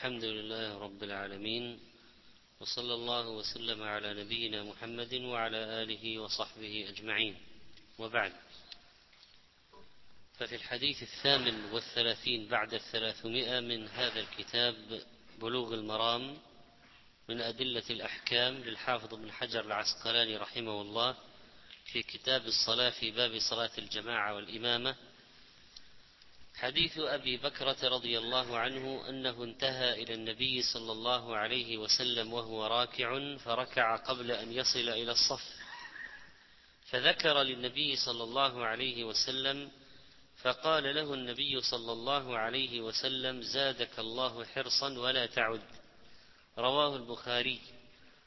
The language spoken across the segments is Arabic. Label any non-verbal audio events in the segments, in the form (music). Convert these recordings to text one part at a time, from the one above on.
الحمد لله رب العالمين وصلى الله وسلم على نبينا محمد وعلى آله وصحبه أجمعين. وبعد ففي الحديث الثامن والثلاثين بعد الثلاثمائة من هذا الكتاب بلوغ المرام من أدلة الأحكام للحافظ ابن حجر العسقلاني رحمه الله في كتاب الصلاة في باب صلاة الجماعة والإمامة حديث أبي بكرة رضي الله عنه أنه انتهى إلى النبي صلى الله عليه وسلم وهو راكع فركع قبل أن يصل إلى الصف. فذكر للنبي صلى الله عليه وسلم فقال له النبي صلى الله عليه وسلم زادك الله حرصا ولا تعد. رواه البخاري.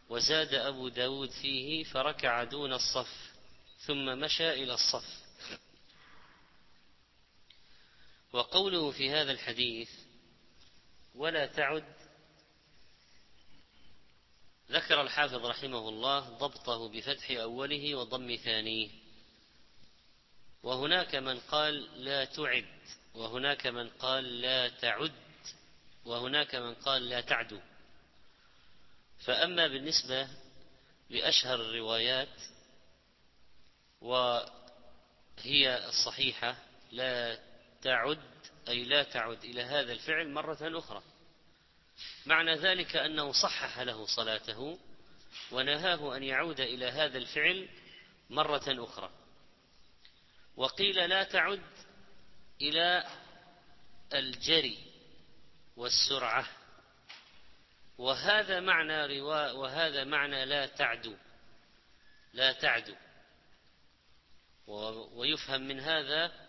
وزاد أبو داود فيه فركع دون الصف ثم مشى إلى الصف. وقوله في هذا الحديث ولا تعد ذكر الحافظ رحمه الله ضبطه بفتح أوله وضم ثانية وهناك من قال لا تعد وهناك من قال لا تعد وهناك من قال لا تعدو فأما بالنسبة لأشهر الروايات وهي الصحيحة لا تعد أي لا تعد إلى هذا الفعل مرة أخرى. معنى ذلك أنه صحح له صلاته ونهاه أن يعود إلى هذا الفعل مرة أخرى. وقيل لا تعد إلى الجري والسرعة. وهذا معنى رواء وهذا معنى لا تعدو لا تعدو ويفهم من هذا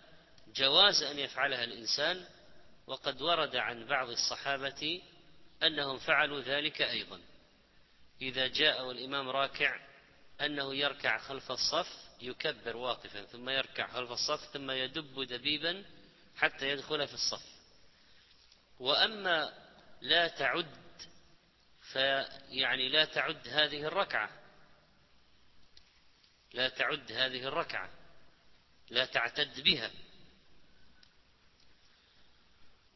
جواز أن يفعلها الإنسان وقد ورد عن بعض الصحابة أنهم فعلوا ذلك أيضا. إذا جاء والإمام راكع أنه يركع خلف الصف يكبر واقفا ثم يركع خلف الصف ثم يدب دبيبا حتى يدخل في الصف. وأما لا تعد فيعني لا تعد هذه الركعة. لا تعد هذه الركعة. لا تعتد بها.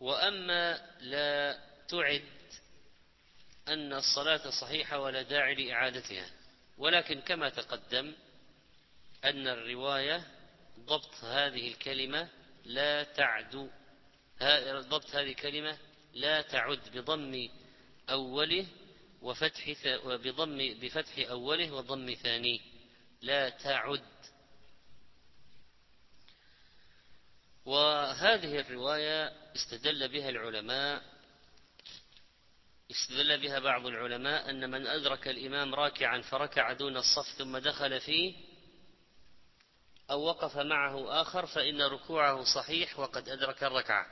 وأما لا تعد أن الصلاة صحيحة ولا داعي لإعادتها. ولكن كما تقدم أن الرواية ضبط هذه الكلمة لا تعد ضبط هذه الكلمة لا تعد بضم أوله وفتح بضم بفتح أوله وضم ثانية لا تعد. وهذه الرواية استدل بها العلماء استدل بها بعض العلماء أن من أدرك الإمام راكعا فركع دون الصف ثم دخل فيه أو وقف معه آخر فإن ركوعه صحيح وقد أدرك الركعة.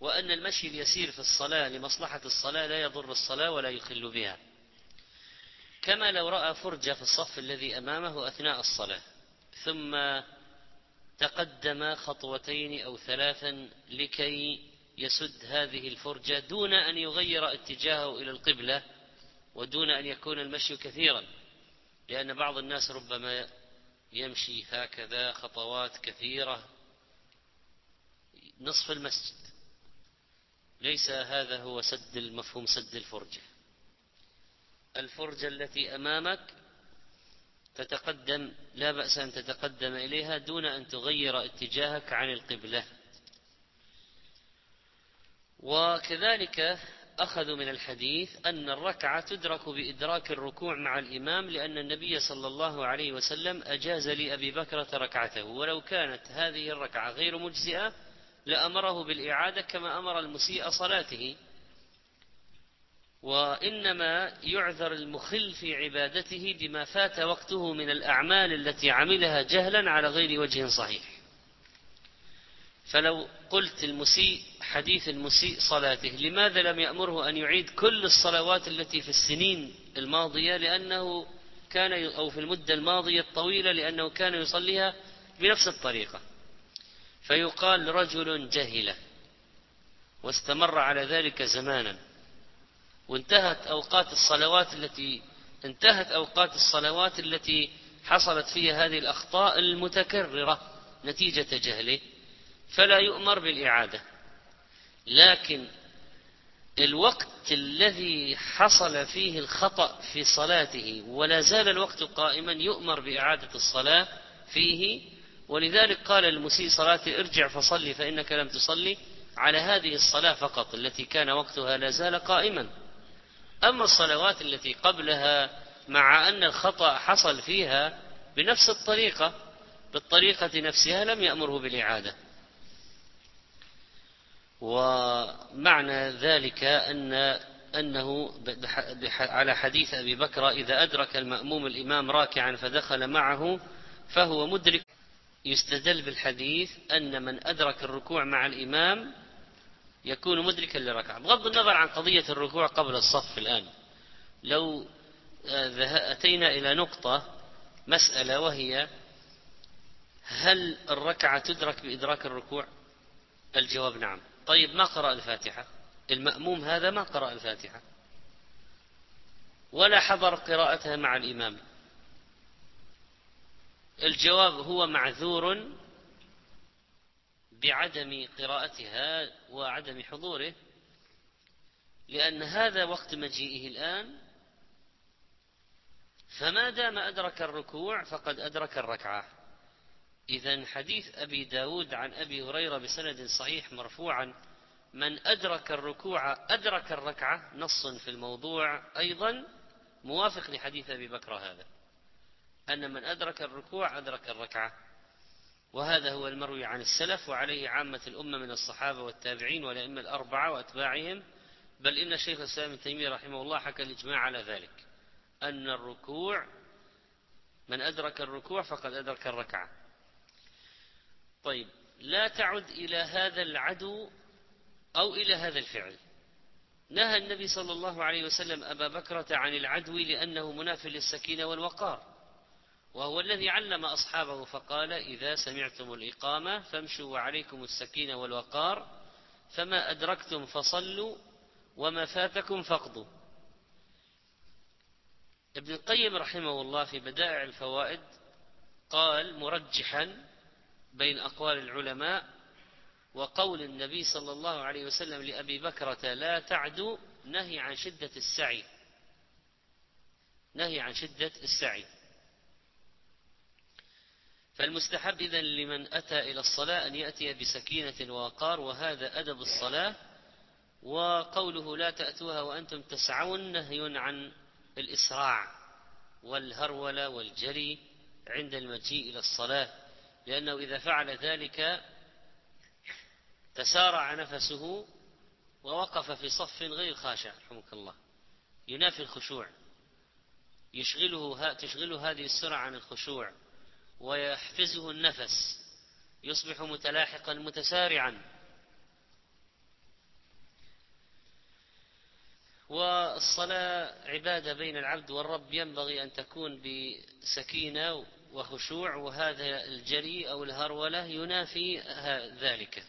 وأن المشي اليسير في الصلاة لمصلحة الصلاة لا يضر الصلاة ولا يخل بها. كما لو رأى فرجة في الصف الذي أمامه أثناء الصلاة ثم تقدم خطوتين أو ثلاثا لكي يسد هذه الفرجة دون أن يغير اتجاهه إلى القبلة ودون أن يكون المشي كثيرا لأن بعض الناس ربما يمشي هكذا خطوات كثيرة نصف المسجد. ليس هذا هو سد المفهوم سد الفرجة. الفرجة التي أمامك تتقدم لا بأس أن تتقدم إليها دون أن تغير اتجاهك عن القبلة. وكذلك أخذوا من الحديث أن الركعة تدرك بإدراك الركوع مع الإمام لأن النبي صلى الله عليه وسلم أجاز لأبي بكرة ركعته. ولو كانت هذه الركعة غير مجزئة لأمره بالإعادة كما أمر المسيء صلاته. وإنما يعذر المخل في عبادته بما فات وقته من الأعمال التي عملها جهلا على غير وجه صحيح. فلو قلت المسيء حديث المسيء صلاته لماذا لم يأمره أن يعيد كل الصلوات التي في السنين الماضية؟ لأنه كان أو في المدة الماضية الطويلة لأنه كان يصليها بنفس الطريقة. فيقال رجل جهل واستمر على ذلك زمانا. وانتهت أوقات الصلوات التي انتهت أوقات الصلوات التي حصلت فيها هذه الأخطاء المتكررة نتيجة جهله فلا يؤمر بالإعادة. لكن الوقت الذي حصل فيه الخطأ في صلاته ولا زال الوقت قائما يؤمر بإعادة الصلاة فيه. ولذلك قال المسيء صلاته ارجع فصلي فإنك لم تصلي. على هذه الصلاة فقط التي كان وقتها لا زال قائما. أما الصلوات التي قبلها مع أن الخطأ حصل فيها بنفس الطريقة بالطريقة نفسها لم يأمره بالإعادة. ومعنى ذلك أن أنه على حديث أبي بكر إذا أدرك المأموم الإمام راكعا فدخل معه فهو مدرك. يستدل بالحديث أن من أدرك الركوع مع الإمام يكون مدركا للركعة. بغض النظر عن قضية الركوع قبل الصف الآن. لو آه، أتينا إلى نقطة مسألة وهي هل الركعة تدرك بإدراك الركوع؟ الجواب نعم. طيب ما قرأ الفاتحة؟ المأموم هذا ما قرأ الفاتحة. ولا حضر قراءتها مع الإمام. الجواب هو معذور بعدم قراءتها وعدم حضوره لأن هذا وقت مجيئه الآن. فما دام أدرك الركوع فقد أدرك الركعة. إذا حديث أبي داود عن أبي هريرة بسند صحيح مرفوعا من أدرك الركوع أدرك الركعة نص في الموضوع. أيضا موافق لحديث أبي بكر هذا. أن من أدرك الركوع أدرك الركعة. وهذا هو المروي عن السلف وعليه عامة الأمة من الصحابة والتابعين والأئمة الأربعة وأتباعهم. بل إن شيخ الإسلام ابن تيمية رحمه الله حكى الإجماع على ذلك أن الركوع من أدرك الركوع فقد أدرك الركعة. طيب لا تعد إلى هذا العدو أو إلى هذا الفعل. نهى النبي صلى الله عليه وسلم أبا بكرة عن العدو لأنه مناف للسكينة والوقار. وهو الذي علم أصحابه فقال إذا سمعتم الإقامة فامشوا وعليكم السكينة والوقار فما أدركتم فصلوا وما فاتكم فاقضوا ابن القيم رحمه الله في بدائع الفوائد قال مرجحا بين أقوال العلماء وقول النبي صلى الله عليه وسلم لأبي بكرة لا تعدوا نهي عن شدة السعي. نهي عن شدة السعي. فالمستحب إذن لمن أتى إلى الصلاة أن يأتي بسكينة ووقار وهذا أدب الصلاة وقوله لا تأتوها وأنتم تسعون نهي عن الإسراع والهرولة والجري عند المجيء إلى الصلاة لأنه إذا فعل ذلك تسارع نفسه ووقف في صف غير خاشع رحمك الله. ينافي الخشوع. يشغله تشغله هذه السرعة عن الخشوع. ويحفزه النفس يصبح متلاحقا متسارعا. والصلاة عبادة بين العبد والرب ينبغي أن تكون بسكينة وخشوع وهذا الجري أو الهرولة ينافي ذلك.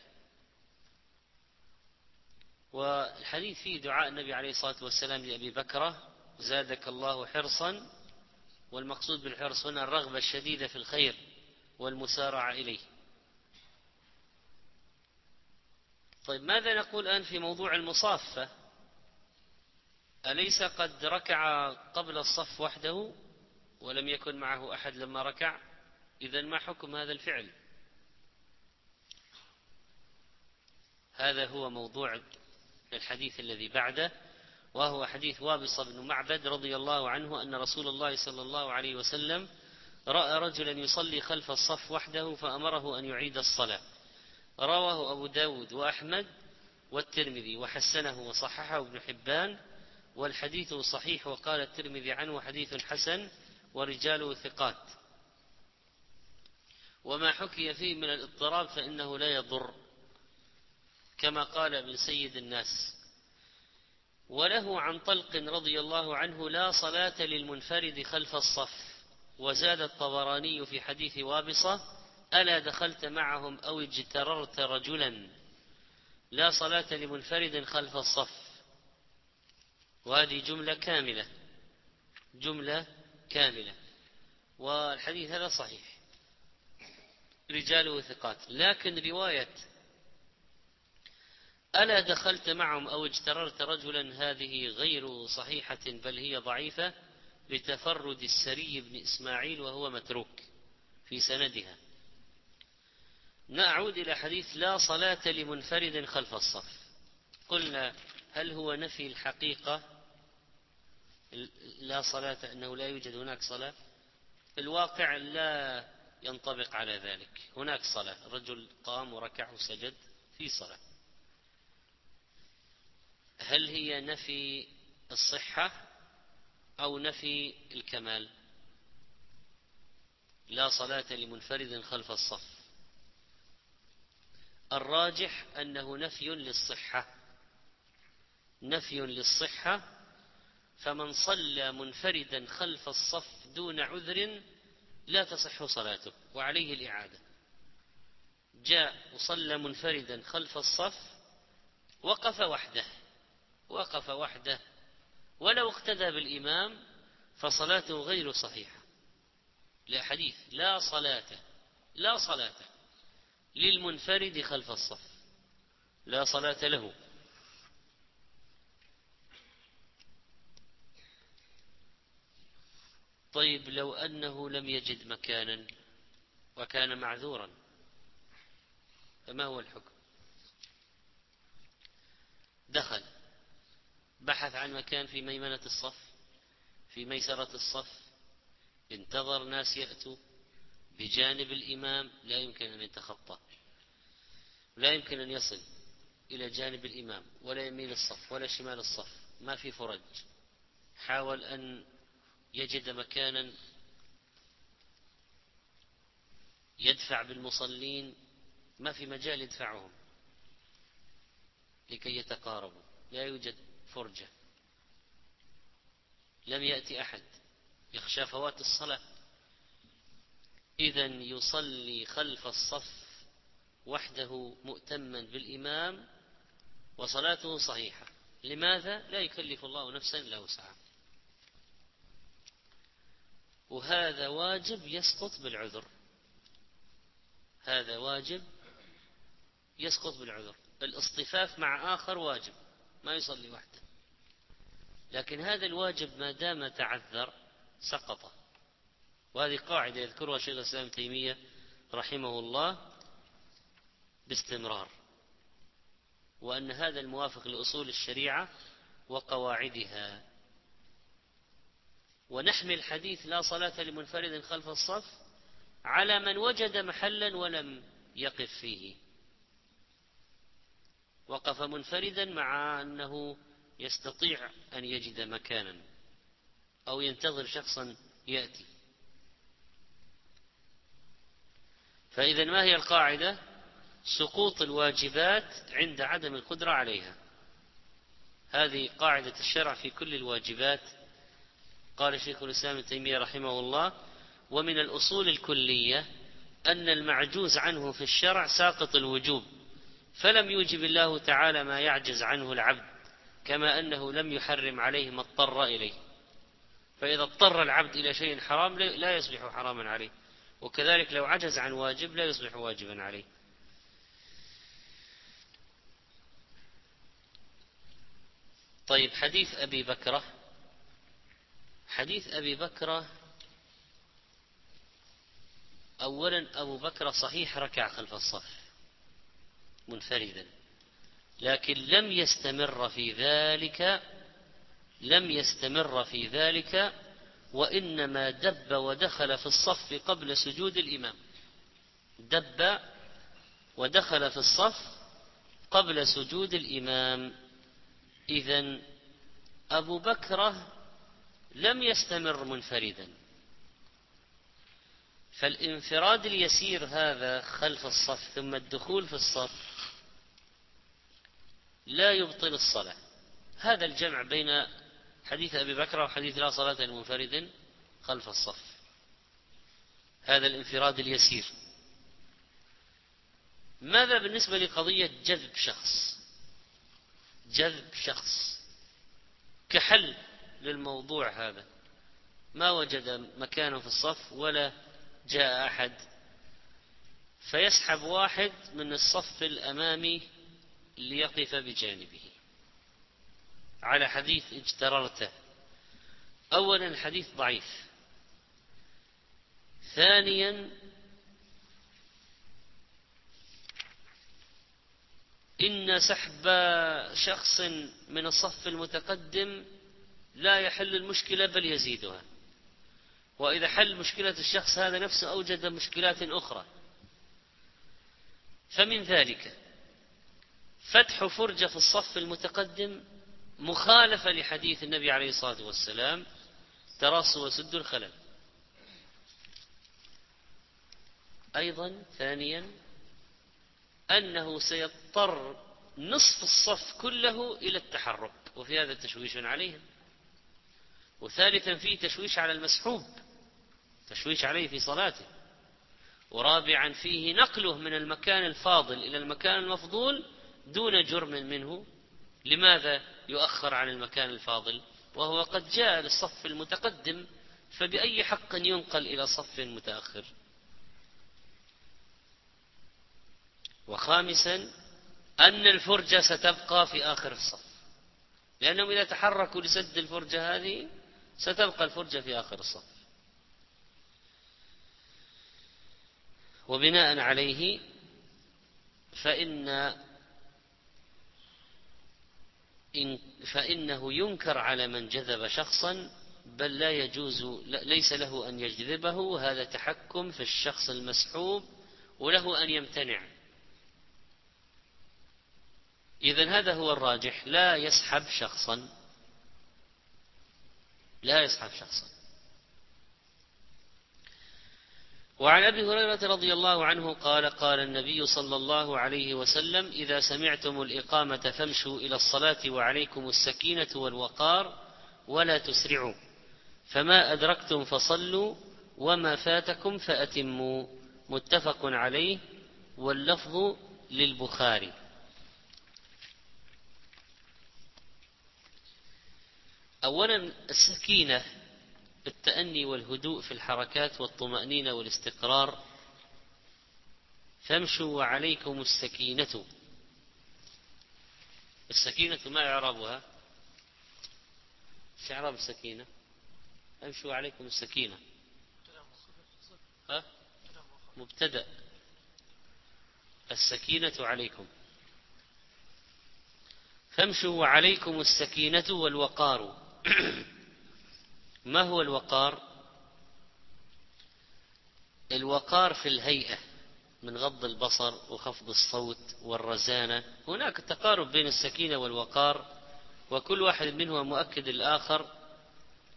والحديث فيه دعاء النبي عليه الصلاة والسلام لأبي بكرة زادك الله حرصا والمقصود بالحرص هنا الرغبة الشديدة في الخير والمسارعة إليه. طيب ماذا نقول الآن في موضوع المصافة؟ أليس قد ركع قبل الصف وحده ولم يكن معه أحد لما ركع؟ إذا ما حكم هذا الفعل؟ هذا هو موضوع الحديث الذي بعده. وهو حديث وابص بن معبد رضي الله عنه أن رسول الله صلى الله عليه وسلم رأى رجلا يصلي خلف الصف وحده فأمره أن يعيد الصلاة. رواه أبو داود وأحمد والترمذي وحسنه وصححه ابن حبان والحديث صحيح وقال الترمذي عنه حديث حسن ورجاله ثقات. وما حكي فيه من الاضطراب فإنه لا يضر كما قال ابن سيد الناس. وله عن طلق رضي الله عنه لا صلاة للمنفرد خلف الصف وزاد الطبراني في حديث وابصة ألا دخلت معهم أو اجتررت رجلا؟ لا صلاة لمنفرد خلف الصف. وهذه جملة كاملة جملة كاملة والحديث هذا صحيح. رجاله ثقات لكن رواية ألا دخلت معهم أو اجتررت رجلا هذه غير صحيحة بل هي ضعيفة لتفرد السري بن إسماعيل وهو متروك في سندها. نعود إلى حديث لا صلاة لمنفرد خلف الصف. قلنا هل هو نفي الحقيقة لا صلاة أنه لا يوجد هناك صلاة؟ الواقع لا ينطبق على ذلك. هناك صلاة. الرجل قام وركع وسجد في صلاة. هل هي نفي الصحة أو نفي الكمال؟ لا صلاة لمنفرد خلف الصف. الراجح أنه نفي للصحة. نفي للصحة فمن صلى منفردا خلف الصف دون عذر لا تصح صلاته وعليه الإعادة. جاء وصلى منفردا خلف الصف وقف وحده. وقف وحده ولو اقتدى بالإمام فصلاته غير صحيحة. لحديث لا صلاة لا صلاة للمنفرد خلف الصف. لا صلاة له. طيب لو أنه لم يجد مكانا وكان معذورا فما هو الحكم؟ دخل. بحث عن مكان في ميمنة الصف في ميسرة الصف. انتظر ناس يأتوا بجانب الإمام لا يمكن أن يتخطى لا يمكن أن يصل إلى جانب الإمام ولا يمين الصف ولا شمال الصف ما في فرج. حاول أن يجد مكانا يدفع بالمصلين ما في مجال يدفعهم لكي يتقاربوا. لا يوجد فرجة. لم يأتي أحد. يخشى فوات الصلاة. إذا يصلي خلف الصف وحده مؤتما بالإمام وصلاته صحيحة. لماذا؟ لا يكلف الله نفسا إلا وسعها. وهذا واجب يسقط بالعذر. هذا واجب يسقط بالعذر. الاصطفاف مع آخر واجب. ما يصلي وحده لكن هذا الواجب ما دام تعذر سقط. وهذه قاعدة يذكرها شيخ الإسلام تيمية رحمه الله باستمرار. وأن هذا الموافق لأصول الشريعة وقواعدها. ونحمل حديث لا صلاة لمنفرد خلف الصف على من وجد محلا ولم يقف فيه. وقف منفردا مع أنه يستطيع أن يجد مكانا أو ينتظر شخصا يأتي. فإذا ما هي القاعدة؟ سقوط الواجبات عند عدم القدرة عليها. هذه قاعدة الشرع في كل الواجبات. قال شيخ الإسلام ابن تيمية رحمه الله ومن الأصول الكلية أن المعجوز عنه في الشرع ساقط الوجوب. فلم يوجب الله تعالى ما يعجز عنه العبد كما أنه لم يحرم عليه ما اضطر إليه. فإذا اضطر العبد إلى شيء حرام لا يصبح حراما عليه. وكذلك لو عجز عن واجب لا يصبح واجبا عليه. طيب حديث أبي بكرة. حديث أبي بكرة. أولا أبو بكر صحيح ركع خلف الصف. منفردا. لكن لم يستمر في ذلك لم يستمر في ذلك وإنما دب ودخل في الصف قبل سجود الإمام. دب ودخل في الصف قبل سجود الإمام. إذا أبو بكرة لم يستمر منفردا. فالانفراد اليسير هذا خلف الصف ثم الدخول في الصف لا يبطل الصلاة. هذا الجمع بين حديث أبي بكر وحديث لا صلاة لمنفرد خلف الصف. هذا الانفراد اليسير. ماذا بالنسبة لقضية جذب شخص؟ جذب شخص. كحل للموضوع هذا. ما وجد مكانه في الصف ولا جاء أحد. فيسحب واحد من الصف الأمامي ليقف بجانبه. على حديث اجتررته. أولا الحديث ضعيف. ثانيا إن سحب شخص من الصف المتقدم لا يحل المشكلة بل يزيدها. وإذا حل مشكلة الشخص هذا نفسه أوجد مشكلات أخرى. فمن ذلك فتح فرجة في الصف المتقدم مخالفة لحديث النبي عليه الصلاة والسلام تراصوا وسد الخلل. أيضا ثانيا أنه سيضطر نصف الصف كله إلى التحرك وفي هذا تشويش عليهم وثالثا فيه تشويش على المسحوب تشويش عليه في صلاته. ورابعا فيه نقله من المكان الفاضل إلى المكان المفضول دون جرم منه لماذا يؤخر عن المكان الفاضل؟ وهو قد جاء للصف المتقدم فبأي حق ينقل إلى صف متأخر؟ وخامسا أن الفرجة ستبقى في آخر الصف. لأنهم إذا تحركوا لسد الفرجة هذه ستبقى الفرجة في آخر الصف. وبناء عليه فإن إن فإنه ينكر على من جذب شخصا بل لا يجوز ليس له أن يجذبه هذا تحكم في الشخص المسحوب وله أن يمتنع. إذا هذا هو الراجح لا يسحب شخصا. لا يسحب شخصا. وعن أبي هريرة رضي الله عنه قال قال النبي صلى الله عليه وسلم إذا سمعتم الإقامة فامشوا إلى الصلاة وعليكم السكينة والوقار ولا تسرعوا فما أدركتم فصلوا وما فاتكم فأتموا. متفق عليه واللفظ للبخاري. أولا السكينة التأني والهدوء في الحركات والطمأنينة والاستقرار. فامشوا وعليكم السكينة. السكينة ما إعرابها؟ إعراب السكينة؟ امشوا عليكم السكينة. ها؟ مبتدأ. السكينة عليكم. فامشوا وعليكم السكينة والوقار. (clears throat) ما هو الوقار؟ الوقار في الهيئة من غض البصر وخفض الصوت والرزانة. هناك تقارب بين السكينة والوقار وكل واحد منهما مؤكد الآخر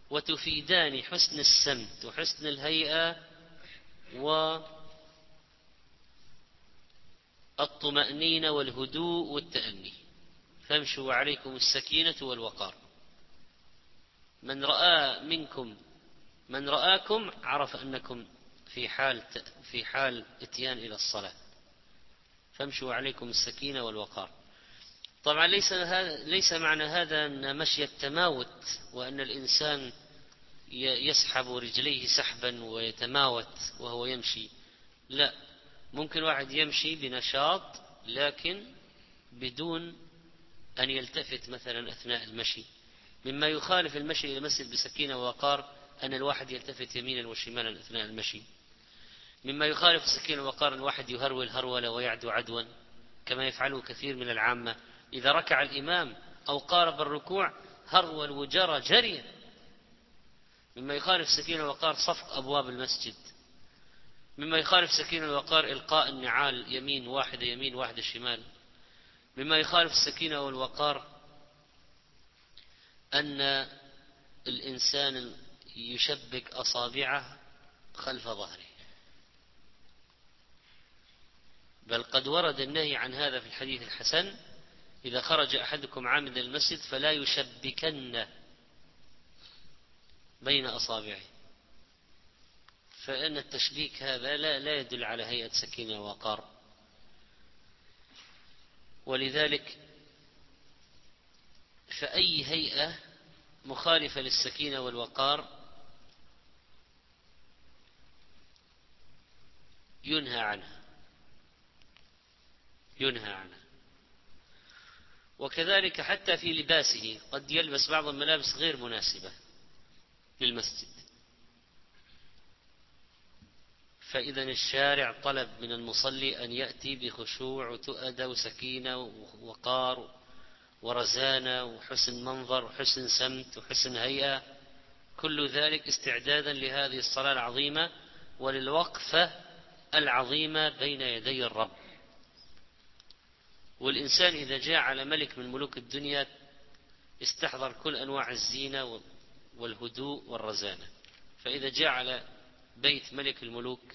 وتفيدان حسن السمت وحسن الهيئة والطمأنينة والهدوء والتأني. فامشوا عليكم السكينة والوقار. من رأى منكم من رآكم عرف أنكم في حال في حال إتيان إلى الصلاة. فامشوا عليكم السكينة والوقار. طبعا ليس ليس معنى هذا أن مشي التماوت وأن الإنسان يسحب رجليه سحبا ويتماوت وهو يمشي. لا ممكن واحد يمشي بنشاط لكن بدون أن يلتفت مثلا أثناء المشي. مما يخالف المشي إلى المسجد بسكينة ووقار أن الواحد يلتفت يمينا وشمالا أثناء المشي. مما يخالف السكينة ووقار الواحد يهرول هرولة ويعدو عدوا كما يفعله كثير من العامة. إذا ركع الإمام أو قارب الركوع هرول وجرى جريا. مما يخالف السكينة ووقار صفق أبواب المسجد. مما يخالف السكينة والوقار إلقاء النعال يمين واحدة يمين واحدة شمال. مما يخالف السكينة والوقار أن الإنسان يشبك أصابعه خلف ظهره. بل قد ورد النهي عن هذا في الحديث الحسن إذا خرج أحدكم عامدا المسجد فلا يشبكن بين أصابعه. فإن التشبيك هذا لا, لا يدل على هيئة سكينة وقار ولذلك فأي هيئة مخالفة للسكينة والوقار ينهى عنها. ينهى عنها. وكذلك حتى في لباسه قد يلبس بعض الملابس غير مناسبة للمسجد. فإذا الشارع طلب من المصلي أن يأتي بخشوع وتؤدى وسكينة ووقار ورزانة وحسن منظر وحسن سمت وحسن هيئة كل ذلك استعدادا لهذه الصلاة العظيمة وللوقفة العظيمة بين يدي الرب. والإنسان إذا جاء على ملك من ملوك الدنيا استحضر كل أنواع الزينة والهدوء والرزانة. فإذا جاء على بيت ملك الملوك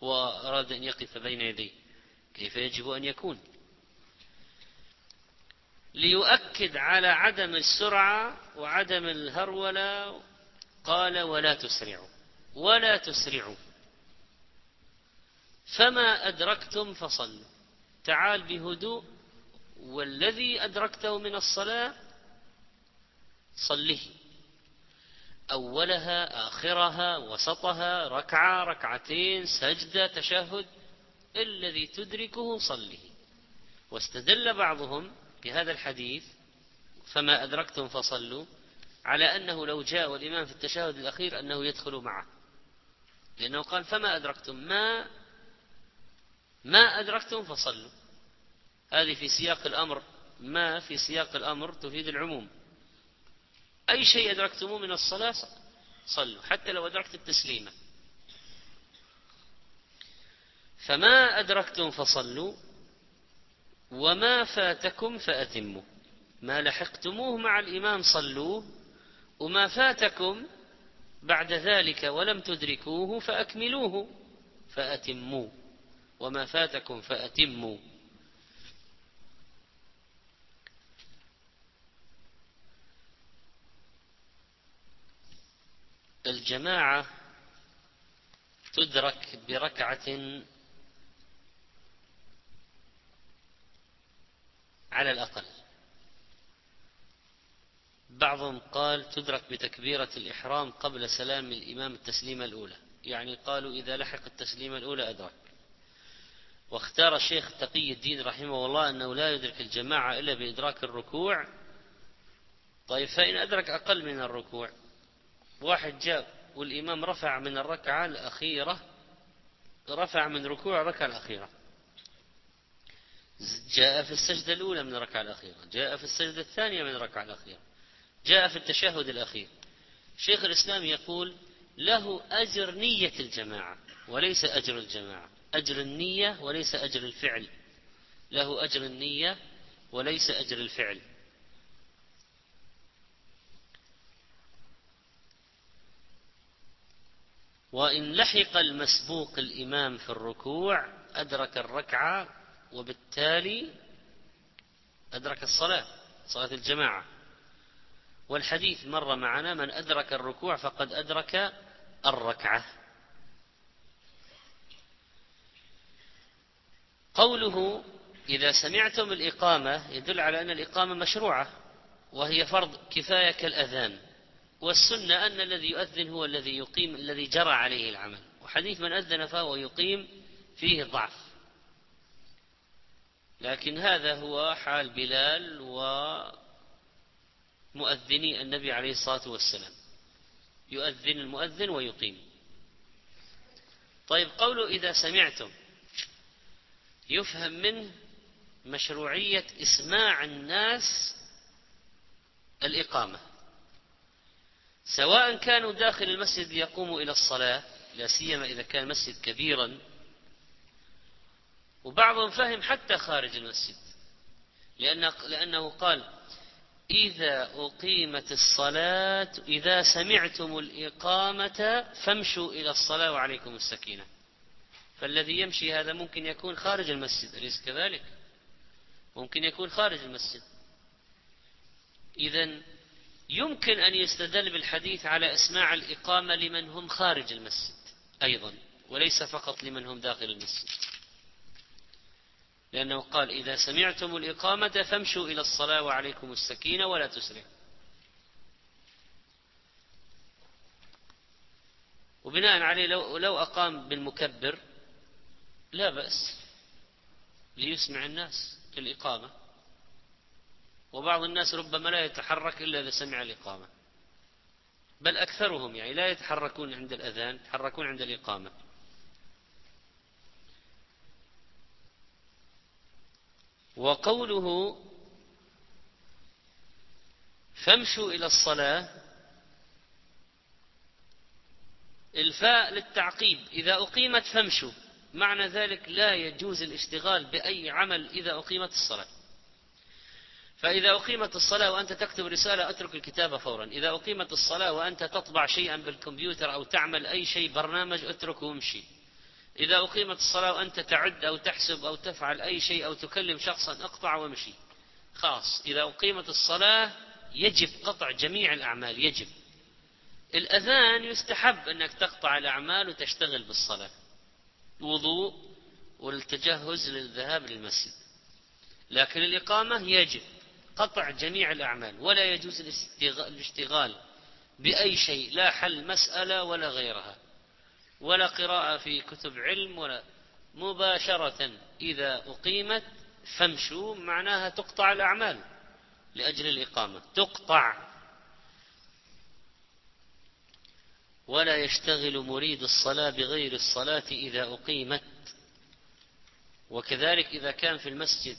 وأراد أن يقف بين يديه كيف يجب أن يكون؟ ليؤكد على عدم السرعة وعدم الهرولة. قال ولا تسرعوا ولا تسرعوا. فما أدركتم فصلوا. تعال بهدوء. والذي أدركته من الصلاة صله. أولها آخرها وسطها ركعة ركعتين سجدة تشهد. الذي تدركه صله. واستدل بعضهم بهذا الحديث فما أدركتم فصلوا على أنه لو جاء والإمام في التشهد الأخير أنه يدخل معه. لأنه قال فما أدركتم ما ما أدركتم فصلوا. هذه في سياق الأمر ما في سياق الأمر تفيد العموم. أي شيء أدركتموه من الصلاة صلوا حتى لو أدركت التسليمة فما أدركتم فصلوا وما فاتكم فأتموا ما لحقتموه مع الإمام صلوه وما فاتكم بعد ذلك ولم تدركوه فأكملوه فأتموا وما فاتكم فأتموا الجماعة تدرك بركعة على الأقل. بعضهم قال تدرك بتكبيرة الإحرام قبل سلام الإمام التسليمة الأولى. يعني قالوا إذا لحق التسليمة الأولى أدرك. واختار الشيخ تقي الدين رحمه الله أنه لا يدرك الجماعة إلا بإدراك الركوع. طيب فإن أدرك أقل من الركوع. واحد جاء والإمام رفع من الركعة الأخيرة رفع من ركوع الركعة الأخيرة. جاء في السجدة الأولى من الركعة الأخيرة جاء في السجدة الثانية من الركعة الأخيرة جاء في التشهد الأخير. شيخ الإسلام يقول له أجر نية الجماعة وليس أجر الجماعة. أجر النية وليس أجر الفعل. له أجر النية وليس أجر الفعل. وإن لحق المسبوق الإمام في الركوع أدرك الركعة وبالتالي أدرك الصلاة صلاة الجماعة. والحديث مر معنا من أدرك الركوع فقد أدرك الركعة. قوله إذا سمعتم الإقامة يدل على أن الإقامة مشروعة وهي فرض كفاية كالأذان. والسنة أن الذي يؤذن هو الذي يقيم الذي جرى عليه العمل. وحديث من أذن فهو يقيم فيه ضعف. لكن هذا هو حال بلال ومؤذني النبي عليه الصلاة والسلام. يؤذن المؤذن ويقيم. طيب قوله إذا سمعتم يفهم منه مشروعية إسماع الناس الإقامة. سواء كانوا داخل المسجد ليقوموا إلى الصلاة لا سيما إذا كان المسجد كبيرا وبعضهم فهم حتى خارج المسجد. لأنه, لأنه قال إذا أقيمت الصلاة إذا سمعتم الإقامة فامشوا إلى الصلاة وعليكم السكينة. فالذي يمشي هذا ممكن يكون خارج المسجد. أليس كذلك؟ ممكن يكون خارج المسجد. إذا يمكن أن يستدل بالحديث على إسماع الإقامة لمن هم خارج المسجد أيضا وليس فقط لمن هم داخل المسجد. لأنه قال إذا سمعتم الإقامة فامشوا إلى الصلاة وعليكم السكينة ولا تسرعوا وبناء عليه لو, لو أقام بالمكبر لا بأس ليسمع الناس الإقامة. وبعض الناس ربما لا يتحرك إلا إذا سمع الإقامة. بل أكثرهم يعني لا يتحركون عند الأذان يتحركون عند الإقامة. وقوله فامشوا إلى الصلاة الفاء للتعقيب إذا أقيمت فامشوا معنى ذلك لا يجوز الاشتغال بأي عمل إذا أقيمت الصلاة. فإذا أقيمت الصلاة وأنت تكتب رسالة أترك الكتابة فورا إذا أقيمت الصلاة وأنت تطبع شيئا بالكمبيوتر أو تعمل أي شيء برنامج أتركه وامشي. إذا أقيمت الصلاة وأنت تعد أو تحسب أو تفعل أي شيء أو تكلم شخصا اقطع وامشي. خاص إذا أقيمت الصلاة يجب قطع جميع الأعمال يجب. الأذان يستحب أنك تقطع الأعمال وتشتغل بالصلاة. الوضوء والتجهز للذهاب للمسجد. لكن الإقامة يجب. قطع جميع الأعمال. ولا يجوز الاشتغال بأي شيء لا حل مسألة ولا غيرها. ولا قراءة في كتب علم ولا مباشرة. إذا أقيمت فامشوا معناها تقطع الأعمال لأجل الإقامة. تقطع. ولا يشتغل مريد الصلاة بغير الصلاة إذا أقيمت. وكذلك إذا كان في المسجد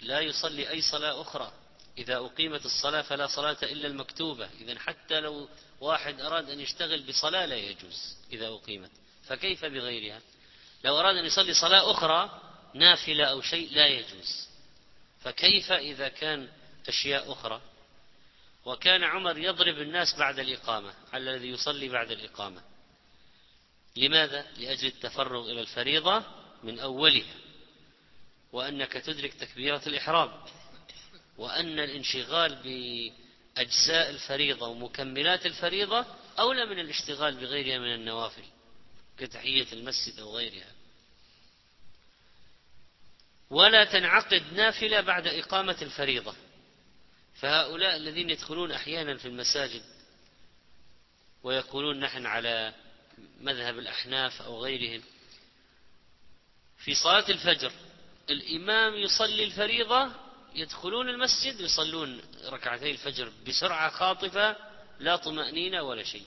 لا يصلي أي صلاة أخرى. إذا أقيمت الصلاة فلا صلاة إلا المكتوبة. إذا حتى لو واحد أراد أن يشتغل بصلاة لا يجوز إذا أقيمت فكيف بغيرها؟ لو أراد أن يصلي صلاة أخرى نافلة أو شيء لا يجوز. فكيف إذا كان أشياء أخرى؟ وكان عمر يضرب الناس بعد الإقامة على الذي يصلي بعد الإقامة. لماذا؟ لأجل التفرغ إلى الفريضة من أولها. وأنك تدرك تكبيرة الإحرام. وأن الانشغال بأجزاء الفريضة ومكملات الفريضة أولى من الاشتغال بغيرها من النوافل كتحية المسجد أو غيرها. ولا تنعقد نافلة بعد إقامة الفريضة. فهؤلاء الذين يدخلون أحيانا في المساجد ويقولون نحن على مذهب الأحناف أو غيرهم في صلاة الفجر الإمام يصلي الفريضة يدخلون المسجد يصلون ركعتي الفجر بسرعة خاطفة لا طمأنينة ولا شيء.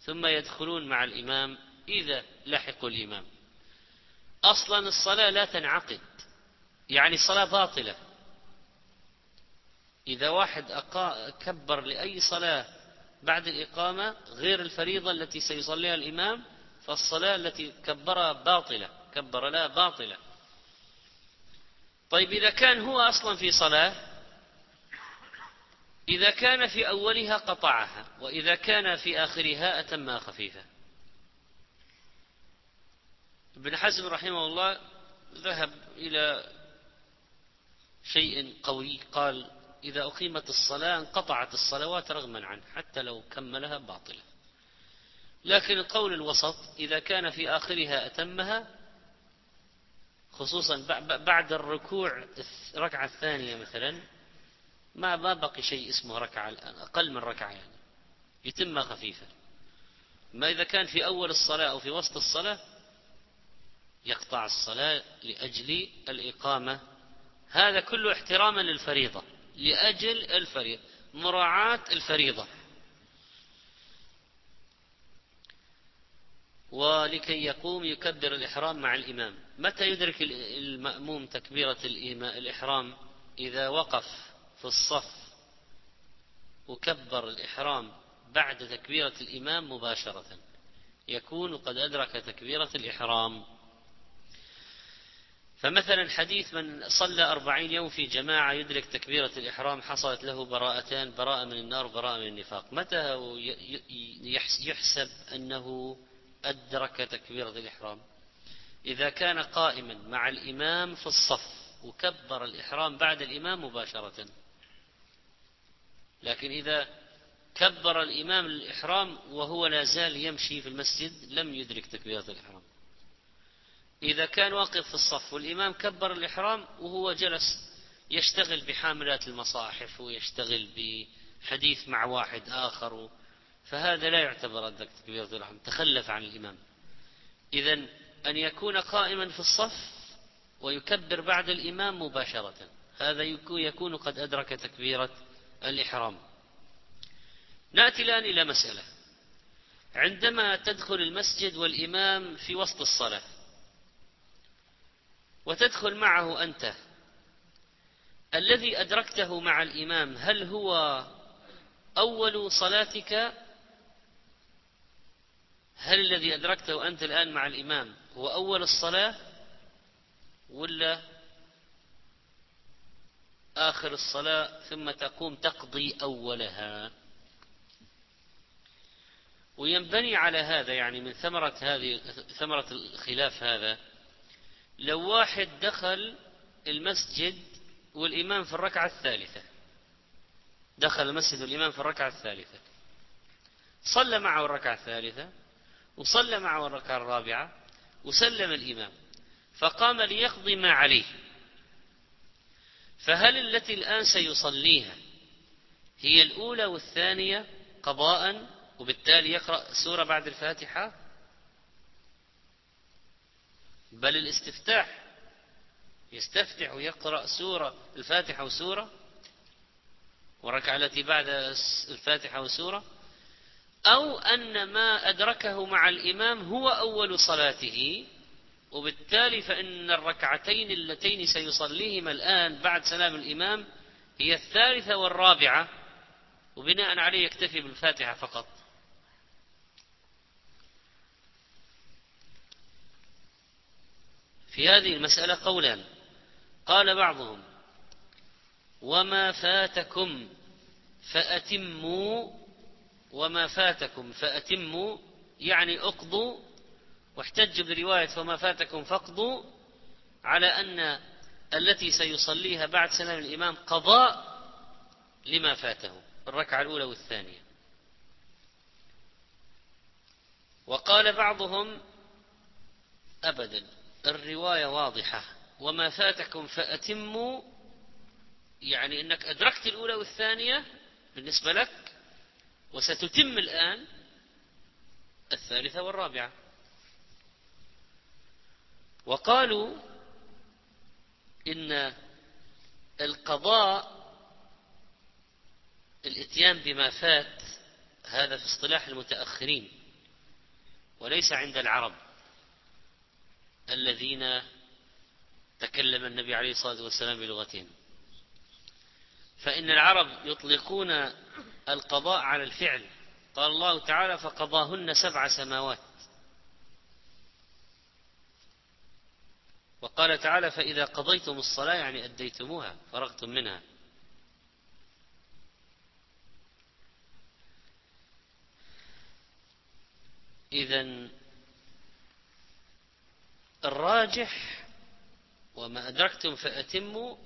ثم يدخلون مع الإمام إذا لحقوا الإمام. أصلا الصلاة لا تنعقد يعني الصلاة باطلة. إذا واحد أقا كبر لأي صلاة بعد الإقامة غير الفريضة التي سيصليها الإمام فالصلاة التي كبرها باطلة كبر لها باطلة. طيب إذا كان هو أصلا في صلاة إذا كان في أولها قطعها وإذا كان في آخرها أتمها خفيفة. ابن حزم رحمه الله ذهب إلى شيء قوي قال إذا أقيمت الصلاة انقطعت الصلوات رغما عنه حتى لو كملها باطلة. لكن القول الوسط إذا كان في آخرها أتمها خصوصا بعد الركوع الركعة الثانية مثلا ما ما بقي شيء اسمه ركعة الآن أقل من ركعة يعني يتم خفيفة ما إذا كان في أول الصلاة أو في وسط الصلاة يقطع الصلاة لأجل الإقامة. هذا كله احتراما للفريضة لأجل الفريضة مراعاة الفريضة. ولكي يقوم يكبر الإحرام مع الإمام. متى يدرك المأموم تكبيرة الإحرام؟ إذا وقف في الصف وكبر الإحرام بعد تكبيرة الإمام مباشرة يكون قد أدرك تكبيرة الإحرام. فمثلا حديث من صلى أربعين يوم في جماعة يدرك تكبيرة الإحرام حصلت له براءتان براءة من النار وبراءة من النفاق. متى يحسب أنه أدرك تكبيرة الإحرام. إذا كان قائما مع الإمام في الصف وكبر الإحرام بعد الإمام مباشرة. لكن إذا كبر الإمام الإحرام وهو لا زال يمشي في المسجد لم يدرك تكبيرة الإحرام. إذا كان واقف في الصف والإمام كبر الإحرام وهو جلس يشتغل بحاملات المصاحف ويشتغل بحديث مع واحد آخر فهذا لا يعتبر أدرك تكبيرة الإحرام تخلف عن الإمام. إذا أن يكون قائما في الصف ويكبر بعد الإمام مباشرة. هذا يكون قد أدرك تكبيرة الإحرام. نأتي الآن إلى مسألة. عندما تدخل المسجد والإمام في وسط الصلاة وتدخل معه أنت الذي أدركته مع الإمام هل هو أول صلاتك هل الذي أدركته أنت الآن مع الإمام هو أول الصلاة ولا آخر الصلاة ثم تقوم تقضي أولها؟ وينبني على هذا يعني من ثمرة هذه ثمرة الخلاف هذا لو واحد دخل المسجد والإمام في الركعة الثالثة دخل المسجد والإمام في الركعة الثالثة صلى معه الركعة الثالثة وصلى معه الركعة الرابعة وسلم الإمام فقام ليقضي ما عليه. فهل التي الآن سيصليها هي الأولى والثانية قضاء وبالتالي يقرأ سورة بعد الفاتحة؟ بل الاستفتاح يستفتح ويقرأ سورة الفاتحة وسورة والركعة التي بعد الفاتحة وسورة أو أن ما أدركه مع الإمام هو أول صلاته وبالتالي فإن الركعتين اللتين سيصليهما الآن بعد سلام الإمام هي الثالثة والرابعة وبناء عليه يكتفي بالفاتحة فقط. في هذه المسألة قولان. قال بعضهم وما فاتكم فأتموا وما فاتكم فأتموا يعني اقضوا واحتج برواية وما فاتكم فاقضوا على أن التي سيصليها بعد سلام الإمام قضاء لما فاته. الركعة الأولى والثانية. وقال بعضهم أبدا الرواية واضحة. وما فاتكم فأتموا يعني أنك أدركت الأولى والثانية بالنسبة لك وستتم الآن الثالثة والرابعة. وقالوا إن القضاء الإتيان بما فات هذا في اصطلاح المتأخرين وليس عند العرب الذين تكلم النبي عليه الصلاة والسلام بلغتهم. فإن العرب يطلقون القضاء على الفعل. قال الله تعالى فقضاهن سبع سماوات. وقال تعالى فإذا قضيتم الصلاة يعني أديتموها فرغتم منها. إذا الراجح وما أدركتم فأتموا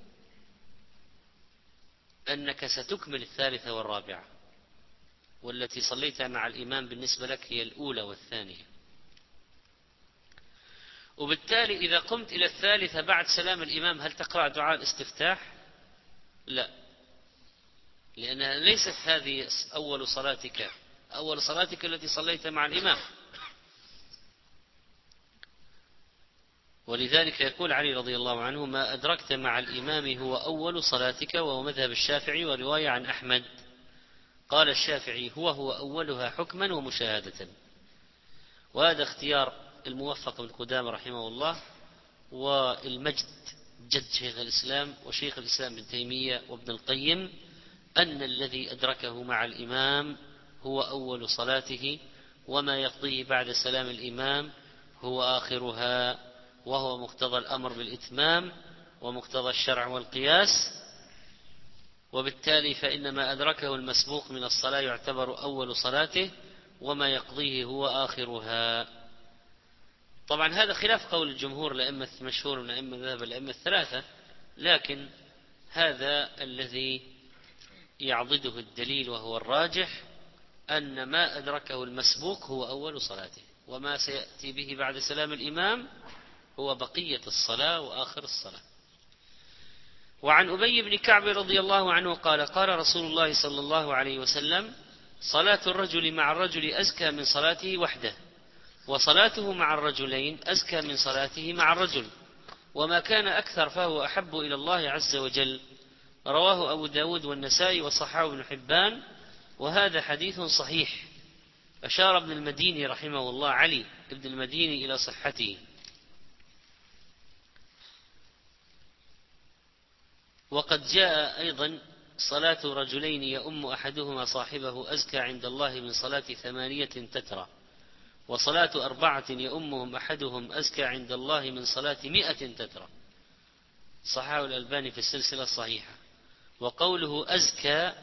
أنك ستكمل الثالثة والرابعة والتي صليتها مع الإمام بالنسبة لك هي الأولى والثانية. وبالتالي إذا قمت إلى الثالثة بعد سلام الإمام هل تقرأ دعاء الاستفتاح؟ لا. لأنها ليست هذه أول صلاتك أول صلاتك التي صليت مع الإمام. ولذلك يقول علي رضي الله عنه ما أدركت مع الإمام هو أول صلاتك وهو مذهب الشافعي ورواية عن أحمد. قال الشافعي هو هو أولها حكما ومشاهدة. وهذا اختيار الموفق بن قدامة رحمه الله والمجد جد شيخ الإسلام وشيخ الإسلام ابن تيمية وابن القيم أن الذي أدركه مع الإمام هو أول صلاته وما يقضيه بعد سلام الإمام هو آخرها وهو مقتضى الأمر بالإتمام ومقتضى الشرع والقياس. وبالتالي فإن ما أدركه المسبوق من الصلاة يعتبر أول صلاته وما يقضيه هو آخرها. طبعا هذا خلاف قول الجمهور الأئمة المشهور من أئمة ذهب الأئمة الثلاثة لكن هذا الذي يعضده الدليل وهو الراجح أن ما أدركه المسبوق هو أول صلاته وما سيأتي به بعد سلام الإمام هو بقية الصلاة وآخر الصلاة. وعن أبي بن كعب رضي الله عنه قال قال رسول الله صلى الله عليه وسلم صلاة الرجل مع الرجل أزكى من صلاته وحده وصلاته مع الرجلين أزكى من صلاته مع الرجل. وما كان أكثر فهو أحب إلى الله عز وجل. رواه أبو داود والنسائي وصححه ابن حبان وهذا حديث صحيح. أشار ابن المديني رحمه الله علي ابن المديني إلى صحته. وقد جاء أيضا صلاة رجلين يؤم أحدهما صاحبه أزكى عند الله من صلاة ثمانية تترى وصلاة أربعة يؤمهم أحدهم أزكى عند الله من صلاة مئة تترى. صححه الألباني في السلسلة الصحيحة. وقوله أزكى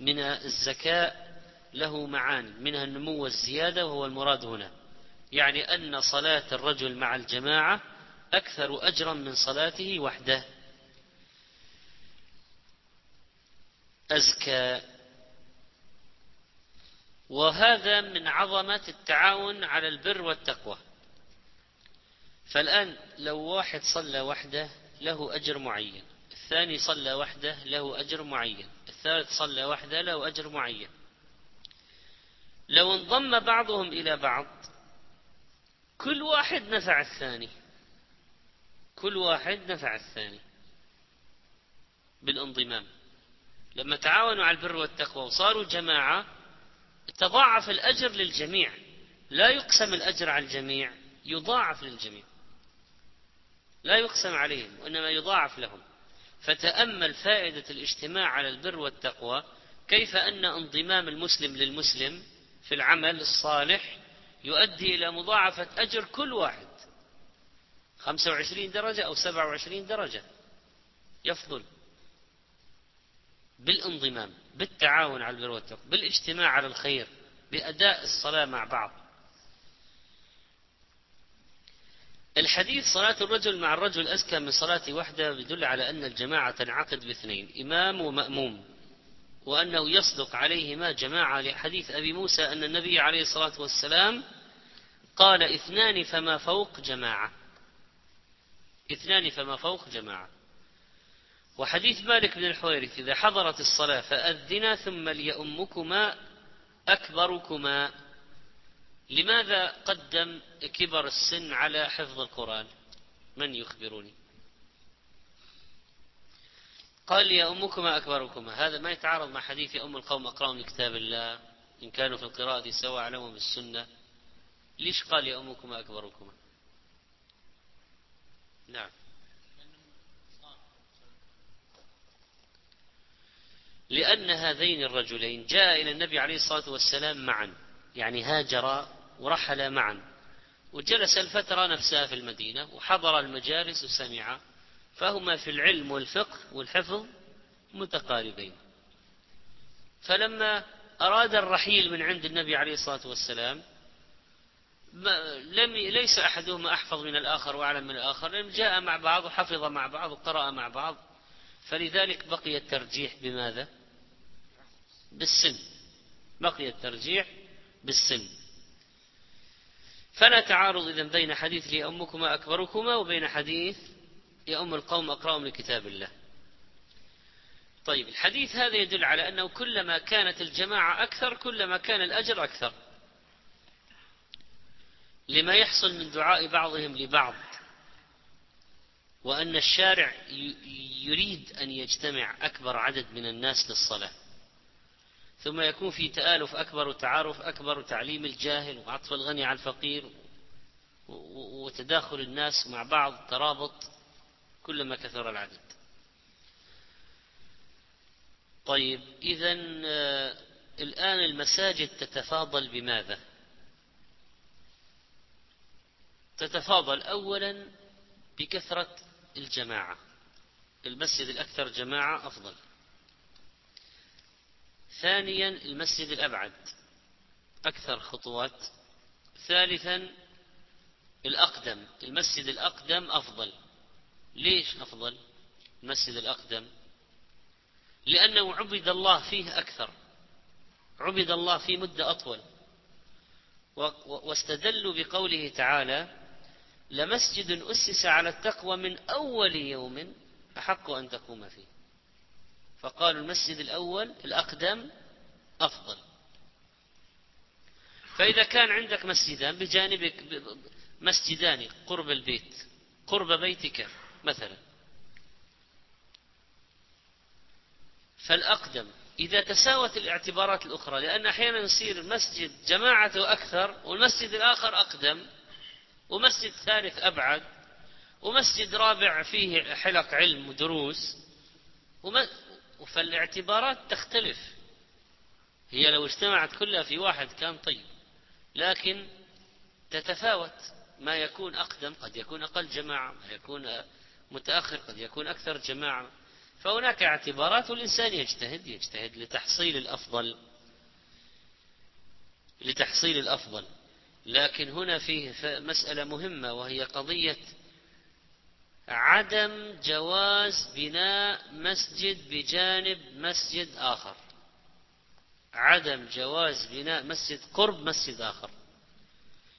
من الزكاء له معاني منها النمو والزيادة وهو المراد هنا. يعني أن صلاة الرجل مع الجماعة أكثر أجرا من صلاته وحده. أزكى. وهذا من عظمة التعاون على البر والتقوى. فالآن لو واحد صلى وحده له أجر معين الثاني صلى وحده له أجر معين الثالث صلى وحده له أجر معين. لو انضم بعضهم إلى بعض كل واحد نفع الثاني. كل واحد نفع الثاني بالانضمام. لما تعاونوا على البر والتقوى وصاروا جماعة تضاعف الأجر للجميع. لا يقسم الأجر على الجميع يضاعف للجميع. لا يقسم عليهم وإنما يضاعف لهم. فتأمل فائدة الاجتماع على البر والتقوى كيف أن انضمام المسلم للمسلم في العمل الصالح يؤدي إلى مضاعفة أجر كل واحد. 25 درجة أو 27 درجة. يفضل. بالانضمام بالتعاون على البر والتقوى بالاجتماع على الخير بأداء الصلاة مع بعض. الحديث صلاة الرجل مع الرجل أزكى من صلاة وحده يدل على أن الجماعة تنعقد باثنين إمام ومأموم وأنه يصدق عليهما جماعة لحديث أبي موسى أن النبي عليه الصلاة والسلام قال اثنان فما فوق جماعة. اثنان فما فوق جماعة. وحديث مالك بن الحويرث إذا حضرت الصلاة فأذنا ثم ليؤمكما أكبركما. لماذا قدم كبر السن على حفظ القرآن؟ من يخبرني؟ قال يا أمكما أكبركما. هذا ما يتعارض مع حديث أم القوم أقرأهم لكتاب الله إن كانوا في القراءة سواء أعلمهم بالسنة ليش قال يا أمكما أكبركما؟ نعم. لأن هذين الرجلين جاء إلى النبي عليه الصلاة والسلام معا. يعني هاجرا ورحلا معا. وجلس الفترة نفسها في المدينة وحضر المجالس وسمع. فهما في العلم والفقه والحفظ متقاربين. فلما أراد الرحيل من عند النبي عليه الصلاة والسلام لم ليس أحدهما أحفظ من الآخر وأعلم من الآخر لأن جاء مع بعض وحفظ مع بعض وقرأ مع بعض. فلذلك بقي الترجيح بماذا؟ بالسن. بقي الترجيح بالسن. فلا تعارض إذن بين حديث لي أمكما أكبركما وبين حديث يا أم القوم أقرأهم لكتاب الله. طيب الحديث هذا يدل على أنه كلما كانت الجماعة أكثر كلما كان الأجر أكثر. لما يحصل من دعاء بعضهم لبعض. وأن الشارع يريد أن يجتمع أكبر عدد من الناس للصلاة. ثم يكون في تآلف أكبر وتعارف أكبر وتعليم الجاهل وعطف الغني على الفقير وتداخل الناس مع بعض ترابط كلما كثر العدد. طيب إذا آه، الآن المساجد تتفاضل بماذا؟ تتفاضل أولا بكثرة الجماعة. المسجد الأكثر جماعة أفضل. ثانيا المسجد الأبعد أكثر خطوات. ثالثا الأقدم المسجد الأقدم أفضل. ليش أفضل؟ المسجد الأقدم لأنه عبد الله فيه أكثر. عبد الله في مدة أطول. واستدلوا بقوله تعالى لمسجد أسس على التقوى من أول يوم أحق أن تقوم فيه. فقالوا المسجد الأول الأقدم أفضل. فإذا كان عندك مسجدان بجانبك مسجدان قرب البيت قرب بيتك مثلا. فالأقدم إذا تساوت الاعتبارات الأخرى لأن أحيانا يصير مسجد جماعته أكثر والمسجد الآخر أقدم ومسجد ثالث أبعد ومسجد رابع فيه حلق علم ودروس فالاعتبارات تختلف. هي لو اجتمعت كلها في واحد كان طيب لكن تتفاوت. ما يكون أقدم قد يكون أقل جماعة ما يكون متأخر قد يكون أكثر جماعة. فهناك اعتبارات والإنسان يجتهد يجتهد لتحصيل الأفضل. لتحصيل الأفضل. لكن هنا فيه مسألة مهمة وهي قضية عدم جواز بناء مسجد بجانب مسجد آخر. عدم جواز بناء مسجد قرب مسجد آخر.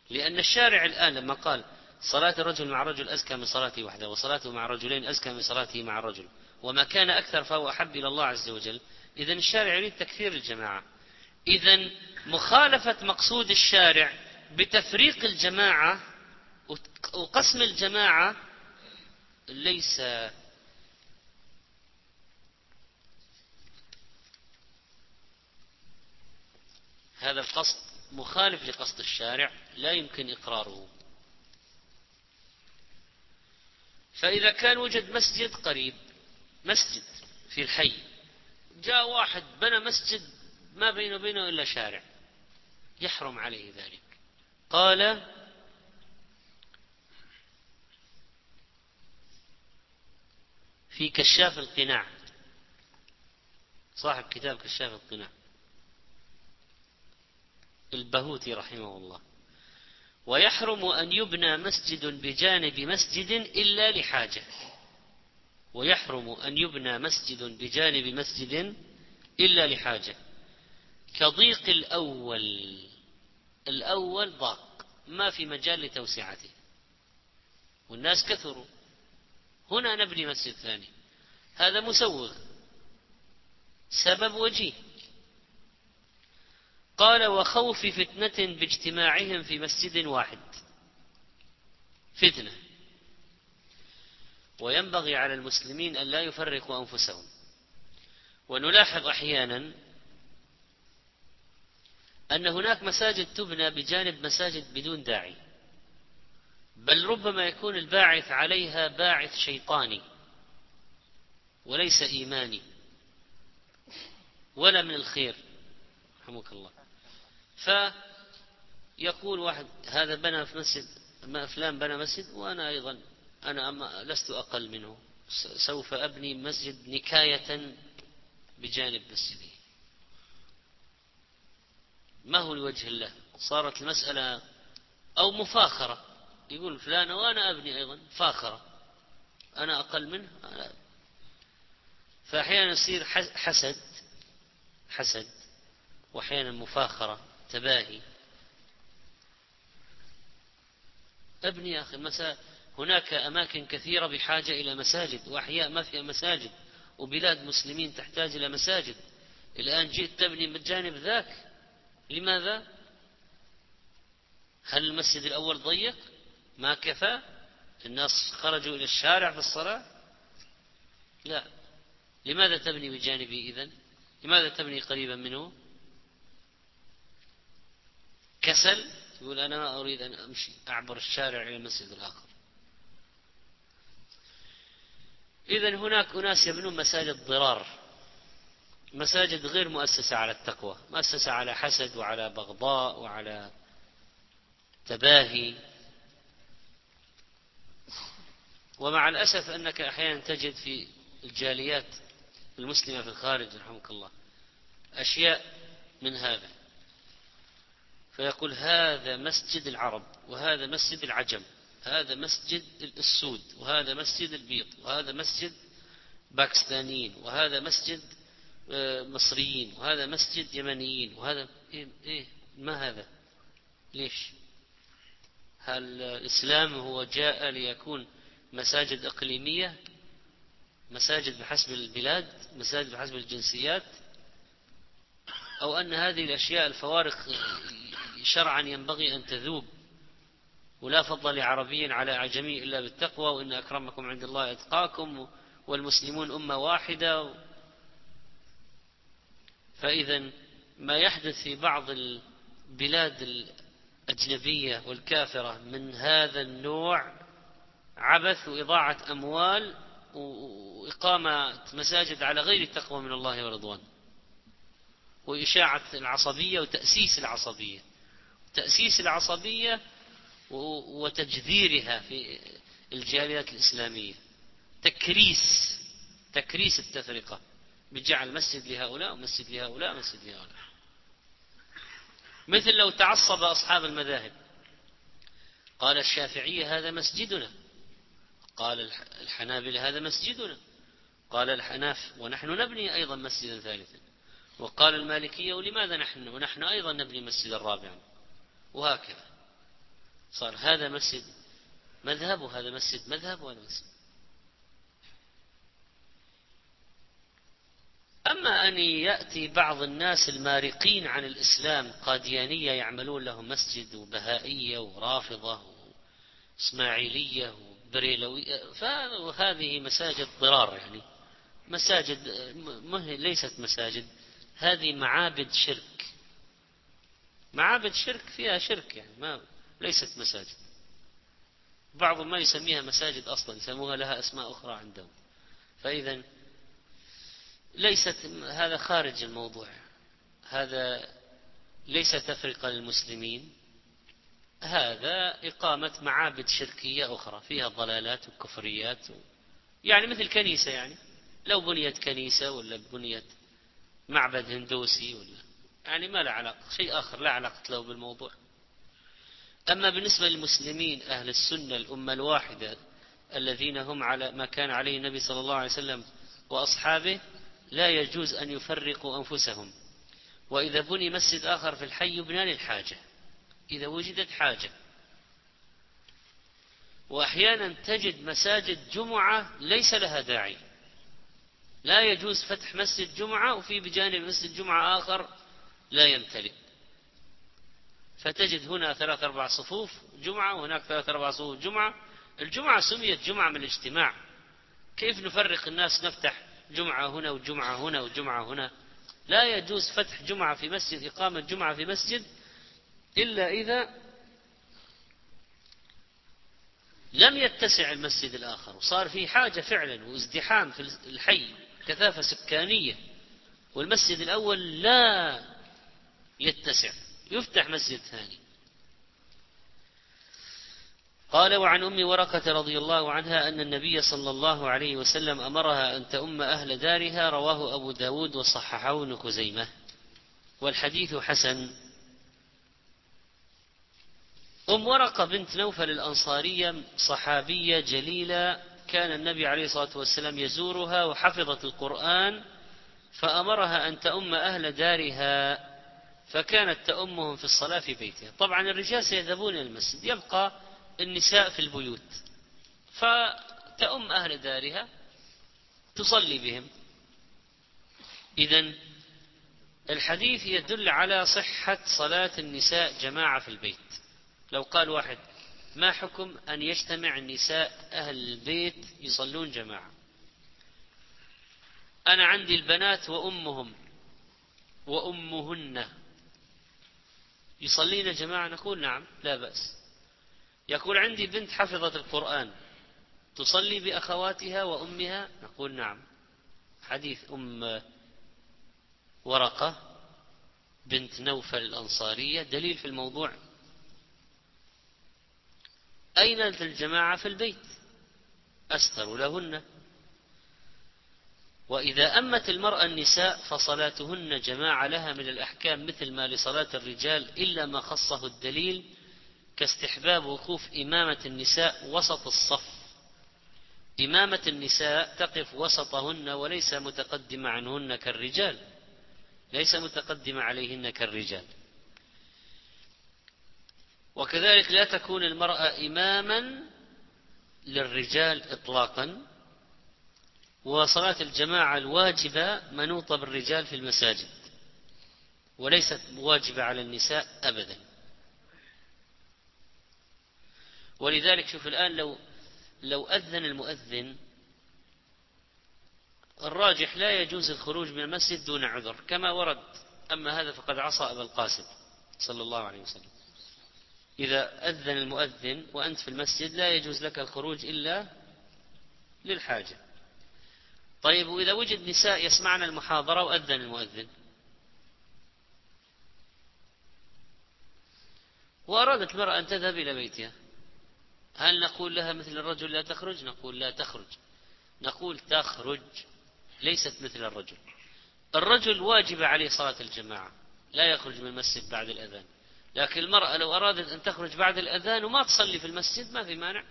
لأن الشارع الآن لما قال صلاة الرجل مع الرجل أزكى من صلاته وحده وصلاته مع الرجلين أزكى من صلاته مع الرجل وما كان أكثر فهو أحب إلى الله عز وجل. إذا الشارع يريد تكثير الجماعة. إذا مخالفة مقصود الشارع بتفريق الجماعة وقسم الجماعة ليس هذا القصد مخالف لقصد الشارع لا يمكن إقراره. فإذا كان وجد مسجد قريب مسجد في الحي جاء واحد بنى مسجد ما بينه وبينه إلا شارع يحرم عليه ذلك. قال في كشاف القناع. صاحب كتاب كشاف القناع. البهوتي رحمه الله. ويحرم أن يبنى مسجد بجانب مسجد إلا لحاجة. ويحرم أن يبنى مسجد بجانب مسجد إلا لحاجة. كضيق الأول. الأول ضاق. ما في مجال لتوسعته. والناس كثروا. هنا نبني مسجد ثاني. هذا مسوغ. سبب وجيه. قال وخوف فتنة باجتماعهم في مسجد واحد. فتنة. وينبغي على المسلمين أن لا يفرقوا أنفسهم. ونلاحظ أحيانا أن هناك مساجد تبنى بجانب مساجد بدون داعي. بل ربما يكون الباعث عليها باعث شيطاني وليس إيماني. ولا من الخير. رحمك الله. فيقول واحد هذا بنى في مسجد فلان بنى مسجد وأنا أيضا أنا أما لست أقل منه. سوف أبني مسجد نكاية بجانب مسجدي. ما هو لوجه الله صارت المسألة أو مفاخرة. يقول فلان وأنا أبني أيضا فاخرة. أنا أقل منه أنا فأحيانا يصير حسد حسد. وأحيانا مفاخرة تباهي. أبني يا أخي مسا هناك أماكن كثيرة بحاجة إلى مساجد وأحياء ما فيها مساجد وبلاد مسلمين تحتاج إلى مساجد. الآن جئت تبني بالجانب ذاك لماذا؟ هل المسجد الأول ضيق؟ ما كفى؟ الناس خرجوا إلى الشارع في الصلاة؟ لا لماذا تبني بجانبي إذن؟ لماذا تبني قريبا منه؟ كسل يقول أنا ما أريد أن أمشي أعبر الشارع إلى المسجد الآخر إذا هناك أناس يبنون مساجد ضرار مساجد غير مؤسسة على التقوى مؤسسة على حسد وعلى بغضاء وعلى تباهي ومع الأسف أنك أحيانا تجد في الجاليات المسلمة في الخارج رحمك الله أشياء من هذا. فيقول هذا مسجد العرب وهذا مسجد العجم هذا مسجد السود وهذا مسجد البيض وهذا مسجد باكستانيين وهذا مسجد آه، مصريين وهذا مسجد يمنيين وهذا إيه, إيه ما هذا؟ ليش؟ هل الإسلام هو جاء ليكون مساجد إقليمية مساجد بحسب البلاد مساجد بحسب الجنسيات أو أن هذه الأشياء الفوارق شرعا ينبغي أن تذوب. ولا فضل لعربي على أعجمي إلا بالتقوى وإن أكرمكم عند الله أتقاكم والمسلمون أمة واحدة. فإذا ما يحدث في بعض البلاد الأجنبية والكافرة من هذا النوع عبث وإضاعة أموال وإقامة مساجد على غير التقوى من الله ورضوان. وإشاعة العصبية وتأسيس العصبية. تأسيس العصبية وتجذيرها في الجاليات الإسلامية. تكريس تكريس التفرقة. بجعل مسجد لهؤلاء ومسجد لهؤلاء مسجد لهؤلاء. مثل لو تعصب أصحاب المذاهب. قال الشافعية هذا مسجدنا. قال الحنابلة هذا مسجدنا. قال الحناف ونحن نبني أيضا مسجدا ثالثا. وقال المالكية ولماذا نحن ونحن أيضا نبني مسجدا رابعا؟ وهكذا. صار هذا مسجد مذهب وهذا مسجد مذهب وهذا مسجد. أما أن يأتي بعض الناس المارقين عن الإسلام قاديانية يعملون لهم مسجد وبهائية ورافضة وإسماعيلية وبريلوية فهذه مساجد ضرار يعني. مساجد ليست مساجد هذه معابد شرك. معابد شرك فيها شرك يعني ما ليست مساجد. بعضهم ما يسميها مساجد أصلا يسموها لها أسماء أخرى عندهم. فإذا ليست هذا خارج الموضوع. هذا ليس تفرقة للمسلمين. هذا إقامة معابد شركية أخرى فيها ضلالات وكفريات و... يعني مثل كنيسة يعني. لو بنيت كنيسة ولا بنيت معبد هندوسي ولا يعني ما له علاقة شيء آخر لا علاقة له بالموضوع. أما بالنسبة للمسلمين أهل السنة الأمة الواحدة الذين هم على ما كان عليه النبي صلى الله عليه وسلم وأصحابه لا يجوز أن يفرقوا أنفسهم. وإذا بني مسجد آخر في الحي يبنى للحاجة. إذا وجدت حاجة. وأحيانا تجد مساجد جمعة ليس لها داعي. لا يجوز فتح مسجد جمعة وفي بجانب مسجد جمعة آخر لا يمتلئ. فتجد هنا ثلاث أربع صفوف جمعة وهناك ثلاث أربع صفوف جمعة. الجمعة سميت جمعة من الاجتماع. كيف نفرق الناس نفتح جمعة هنا وجمعة هنا وجمعة هنا؟ لا يجوز فتح جمعة في مسجد إقامة جمعة في مسجد إلا إذا لم يتسع المسجد الآخر وصار في حاجة فعلا وازدحام في الحي كثافة سكانية والمسجد الأول لا يتسع يفتح مسجد ثاني. قال وعن أم ورقة رضي الله عنها أن النبي صلى الله عليه وسلم أمرها أن تؤم أهل دارها رواه أبو داود وصححه ابن خزيمة. والحديث حسن. أم ورقة بنت نوفل الأنصارية صحابية جليلة كان النبي عليه الصلاة والسلام يزورها وحفظت القرآن فأمرها أن تؤم أهل دارها فكانت تؤمهم في الصلاة في بيتها. طبعا الرجال سيذهبون إلى المسجد يبقى النساء في البيوت. فتأم أهل دارها تصلي بهم. إذا الحديث يدل على صحة صلاة النساء جماعة في البيت. لو قال واحد ما حكم أن يجتمع النساء أهل البيت يصلون جماعة؟ أنا عندي البنات وأمهم وأمهن. يصلين جماعة؟ نقول نعم لا بأس. يقول عندي بنت حفظت القرآن تصلي بأخواتها وأمها؟ نقول نعم. حديث أم ورقة بنت نوفل الأنصارية دليل في الموضوع أين الجماعة في البيت؟ أستر لهن. وإذا أمت المرأة النساء فصلاتهن جماعة لها من الأحكام مثل ما لصلاة الرجال إلا ما خصه الدليل كاستحباب وقوف إمامة النساء وسط الصف. إمامة النساء تقف وسطهن وليس متقدمة عنهن كالرجال. ليس متقدمة عليهن كالرجال. وكذلك لا تكون المرأة إماما للرجال إطلاقا وصلاة الجماعة الواجبة منوطة بالرجال في المساجد وليست واجبة على النساء أبدا. ولذلك شوف الآن لو لو أذن المؤذن الراجح لا يجوز الخروج من المسجد دون عذر كما ورد أما هذا فقد عصى أبا القاسم صلى الله عليه وسلم. إذا أذن المؤذن وأنت في المسجد لا يجوز لك الخروج إلا للحاجة. طيب وإذا وجد نساء يسمعن المحاضرة وأذن المؤذن. وأرادت المرأة أن تذهب إلى بيتها. هل نقول لها مثل الرجل لا تخرج؟ نقول لا تخرج. نقول تخرج ليست مثل الرجل. الرجل واجب عليه صلاة الجماعة لا يخرج من المسجد بعد الأذان. لكن المرأة لو أرادت أن تخرج بعد الأذان وما تصلي في المسجد ما في مانع.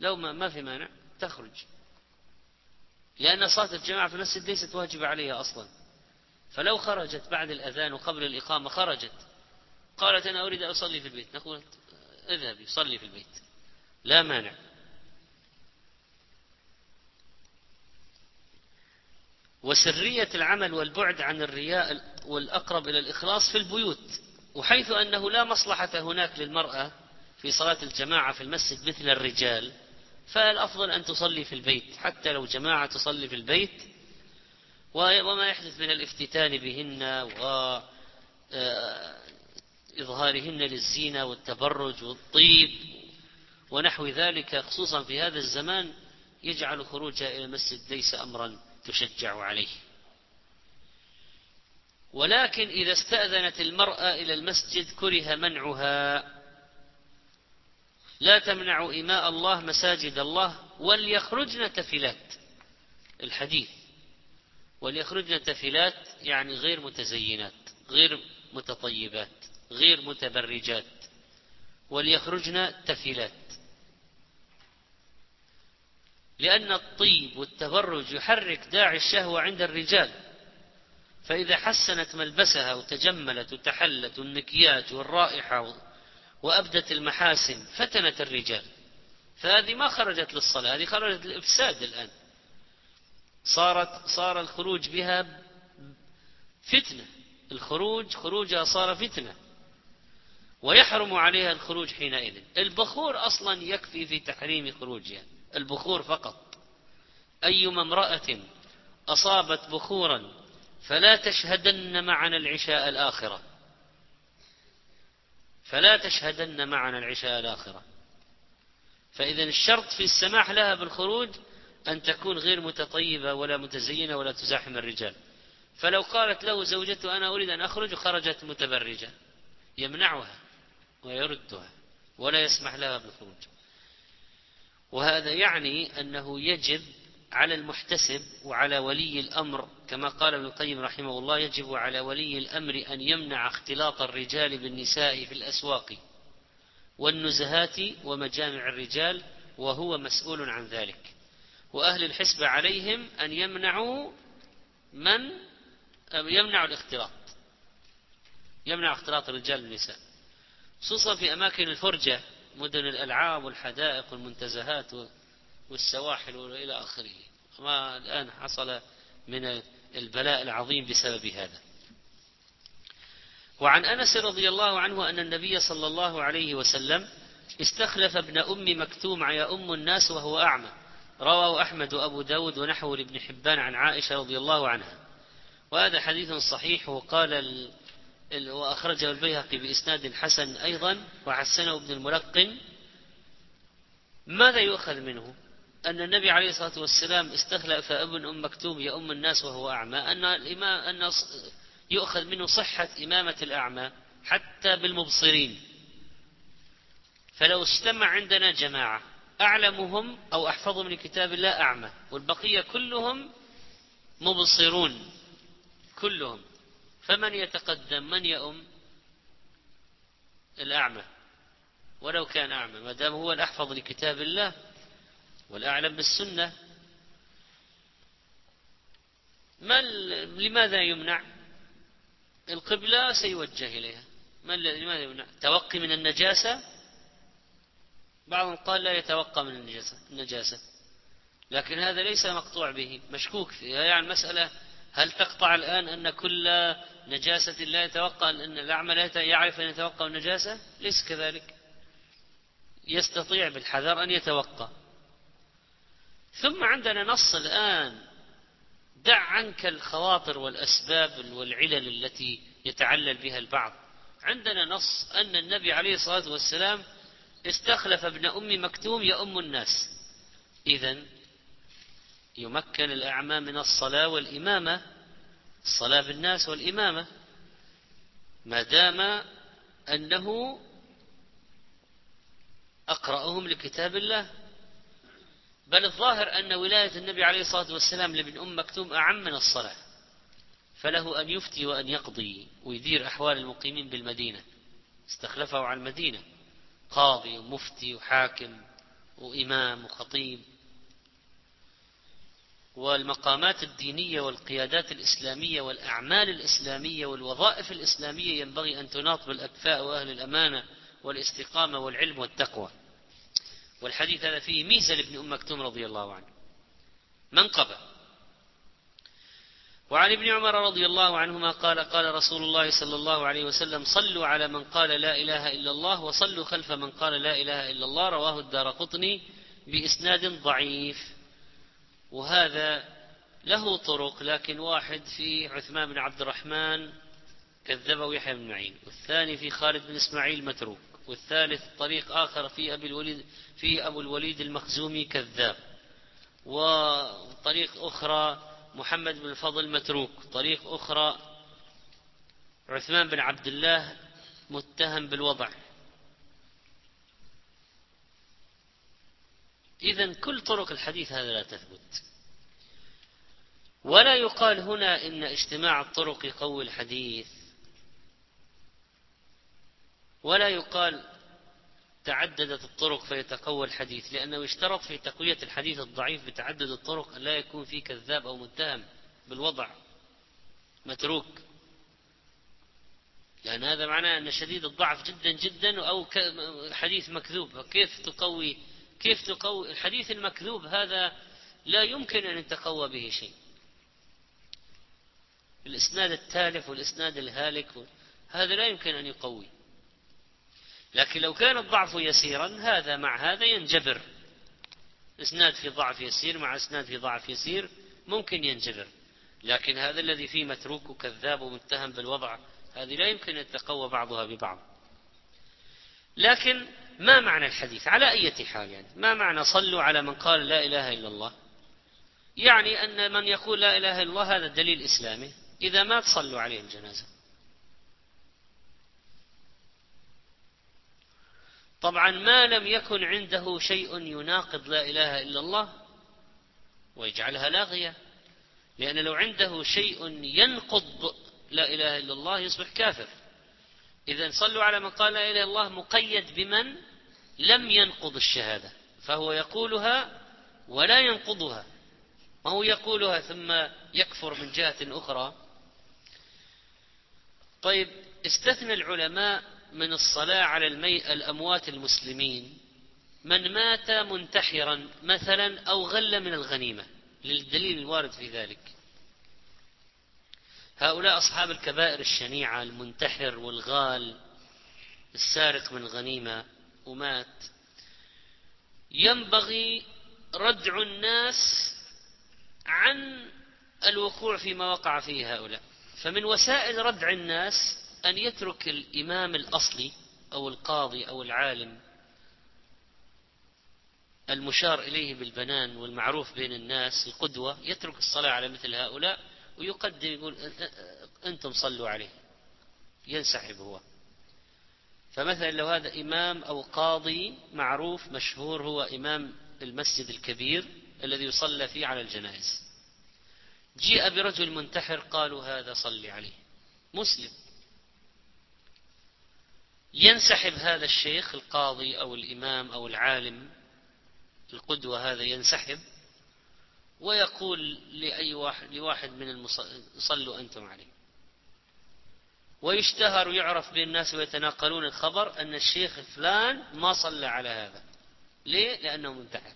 لو ما, ما في مانع تخرج. لأن صلاة الجماعة في المسجد ليست واجبة عليها أصلا. فلو خرجت بعد الأذان وقبل الإقامة خرجت. قالت أنا أريد أن أصلي في البيت. نقول أذهبي صلي في البيت. لا مانع. وسرية العمل والبعد عن الرياء والأقرب إلى الإخلاص في البيوت وحيث أنه لا مصلحة هناك للمرأة في صلاة الجماعة في المسجد مثل الرجال فالأفضل أن تصلي في البيت حتى لو جماعة تصلي في البيت وما يحدث من الافتتان بهن وإظهارهن آه، للزينة والتبرج والطيب ونحو ذلك خصوصا في هذا الزمان يجعل خروجها إلى المسجد ليس أمرا. تشجع عليه. ولكن إذا استأذنت المرأة إلى المسجد كره منعها. لا تمنع إماء الله مساجد الله وليخرجن تفلات. الحديث. وليخرجن تفلات يعني غير متزينات غير متطيبات غير متبرجات. وليخرجن تفلات. لأن الطيب والتبرج يحرك داعي الشهوة عند الرجال. فإذا حسنت ملبسها وتجملت وتحلت والمكياج والرائحة وأبدت المحاسن فتنت الرجال. فهذه ما خرجت للصلاة هذه خرجت للإفساد الآن. صارت صار الخروج بها فتنة. الخروج خروجها صار فتنة. ويحرم عليها الخروج حينئذ. البخور أصلا يكفي في تحريم خروجها. البخور فقط. أيما امرأة أصابت بخورا فلا تشهدن معنا العشاء الآخرة. فلا تشهدن معنا العشاء الآخرة. فإذا الشرط في السماح لها بالخروج أن تكون غير متطيبة ولا متزينة ولا تزاحم الرجال. فلو قالت له زوجته أنا أريد أن أخرج وخرجت متبرجة. يمنعها ويردها ولا يسمح لها بالخروج. وهذا يعني أنه يجب على المحتسب وعلى ولي الأمر كما قال ابن القيم رحمه الله يجب على ولي الأمر أن يمنع اختلاط الرجال بالنساء في الأسواق والنزهات ومجامع الرجال وهو مسؤول عن ذلك. وأهل الحسبة عليهم أن يمنعوا من يمنع الاختلاط يمنع اختلاط الرجال بالنساء خصوصا في أماكن الفرجة. مدن الألعاب والحدائق والمنتزهات والسواحل وإلى آخره. ما الآن حصل من البلاء العظيم بسبب هذا. وعن أنس رضي الله عنه أن النبي صلى الله عليه وسلم استخلف ابن أم مكتوم يا أم الناس وهو أعمى. رواه أحمد وأبو داود ونحو لابن حبان عن عائشة رضي الله عنها. وهذا حديث صحيح وقال وأخرجه البيهقي بإسناد حسن أيضا وحسنه ابن الملقن. ماذا يؤخذ منه؟ أن النبي عليه الصلاة والسلام استخلف ابن أم مكتوم يؤم الناس وهو أعمى. أن الإمام أن يؤخذ منه صحة إمامة الأعمى حتى بالمبصرين. فلو اجتمع عندنا جماعة أعلمهم أو أحفظهم لكتاب الله أعمى والبقية كلهم مبصرون. كلهم. فمن يتقدم من يؤم؟ الأعمى. ولو كان أعمى ما دام هو الأحفظ لكتاب الله والأعلم بالسنة. ما لماذا يمنع؟ القبلة سيوجه إليها. ما لماذا يمنع؟ توقي من النجاسة؟ بعضهم قال لا يتوقى من النجاسة النجاسة. لكن هذا ليس مقطوع به مشكوك فيه يعني المسألة هل تقطع الآن أن كل نجاسة لا يتوقع أن الأعمى لا يعرف أن يتوقع النجاسة ليس كذلك. يستطيع بالحذر أن يتوقع. ثم عندنا نص الآن. دع عنك الخواطر والأسباب والعلل التي يتعلل بها البعض. عندنا نص أن النبي عليه الصلاة والسلام استخلف ابن أم مكتوم يؤم الناس. إذا يمكن الأعمى من الصلاة والإمامة الصلاة بالناس والإمامة ما دام أنه أقرأهم لكتاب الله. بل الظاهر أن ولاية النبي عليه الصلاة والسلام لابن أم مكتوم أعم من الصلاة. فله أن يفتي وأن يقضي ويدير أحوال المقيمين بالمدينة. استخلفه على المدينة. قاضي ومفتي وحاكم وإمام وخطيب. والمقامات الدينية والقيادات الإسلامية والأعمال الإسلامية والوظائف الإسلامية ينبغي أن تناط بالأكفاء وأهل الأمانة والاستقامة والعلم والتقوى. والحديث هذا فيه ميزة لابن أم مكتوم رضي الله عنه. منقبة وعن ابن عمر رضي الله عنهما قال قال رسول الله صلى الله عليه وسلم صلوا على من قال لا إله إلا الله وصلوا خلف من قال لا إله إلا الله. رواه الدار قطني بإسناد ضعيف. وهذا له طرق لكن واحد في عثمان بن عبد الرحمن كذبه يحيى بن معين والثاني في خالد بن إسماعيل متروك والثالث طريق آخر في أبي الوليد في أبو الوليد المخزومي كذاب وطريق أخرى محمد بن الفضل متروك طريق أخرى عثمان بن عبد الله متهم بالوضع. إذا كل طرق الحديث هذا لا تثبت. ولا يقال هنا إن اجتماع الطرق يقوي الحديث. ولا يقال تعددت الطرق فيتقوى الحديث لأنه يشترط في تقوية الحديث الضعيف بتعدد الطرق أن لا يكون فيه كذاب أو متهم بالوضع. متروك. لأن هذا معناه أن شديد الضعف جدا جدا أو حديث مكذوب. كيف تقوي كيف تقوي الحديث المكذوب هذا لا يمكن أن يتقوى به شيء. الإسناد التالف والإسناد الهالك هذا لا يمكن أن يقوي. لكن لو كان الضعف يسيرا هذا مع هذا ينجبر. إسناد في ضعف يسير مع إسناد في ضعف يسير ممكن ينجبر. لكن هذا الذي فيه متروك وكذاب ومتهم بالوضع هذه لا يمكن أن يتقوى بعضها ببعض. لكن ما معنى الحديث؟ على أي حال يعني؟ ما معنى صلوا على من قال لا إله إلا الله؟ يعني أن من يقول لا إله إلا الله هذا دليل إسلامي. إذا ما تصلوا عليه الجنازة. طبعا ما لم يكن عنده شيء يناقض لا إله إلا الله ويجعلها لاغية. لأن لو عنده شيء ينقض لا إله إلا الله يصبح كافر. إذا صلوا على من قال لا إله إلا الله مقيد بمن لم ينقض الشهادة فهو يقولها ولا ينقضها. ما هو يقولها ثم يكفر من جهة أخرى؟ طيب استثنى العلماء من الصلاة على المي... الأموات المسلمين من مات منتحرا مثلا أو غل من الغنيمة للدليل الوارد في ذلك. هؤلاء أصحاب الكبائر الشنيعة المنتحر والغال السارق من الغنيمة ومات. ينبغي ردع الناس عن الوقوع فيما وقع فيه هؤلاء. فمن وسائل ردع الناس أن يترك الإمام الأصلي أو القاضي أو العالم المشار إليه بالبنان والمعروف بين الناس القدوة يترك الصلاة على مثل هؤلاء ويقدم يقول أنتم صلوا عليه. ينسحب هو. فمثلا لو هذا إمام أو قاضي معروف مشهور هو إمام المسجد الكبير الذي يصلى فيه على الجنائز. جيء برجل منتحر قالوا هذا صلي عليه. مسلم. ينسحب هذا الشيخ القاضي أو الإمام أو العالم القدوة هذا ينسحب. ويقول لأي واحد لواحد من المصلوا صلوا أنتم عليه. ويشتهر ويعرف بين الناس ويتناقلون الخبر أن الشيخ فلان ما صلى على هذا. ليه؟ لأنه منتحر.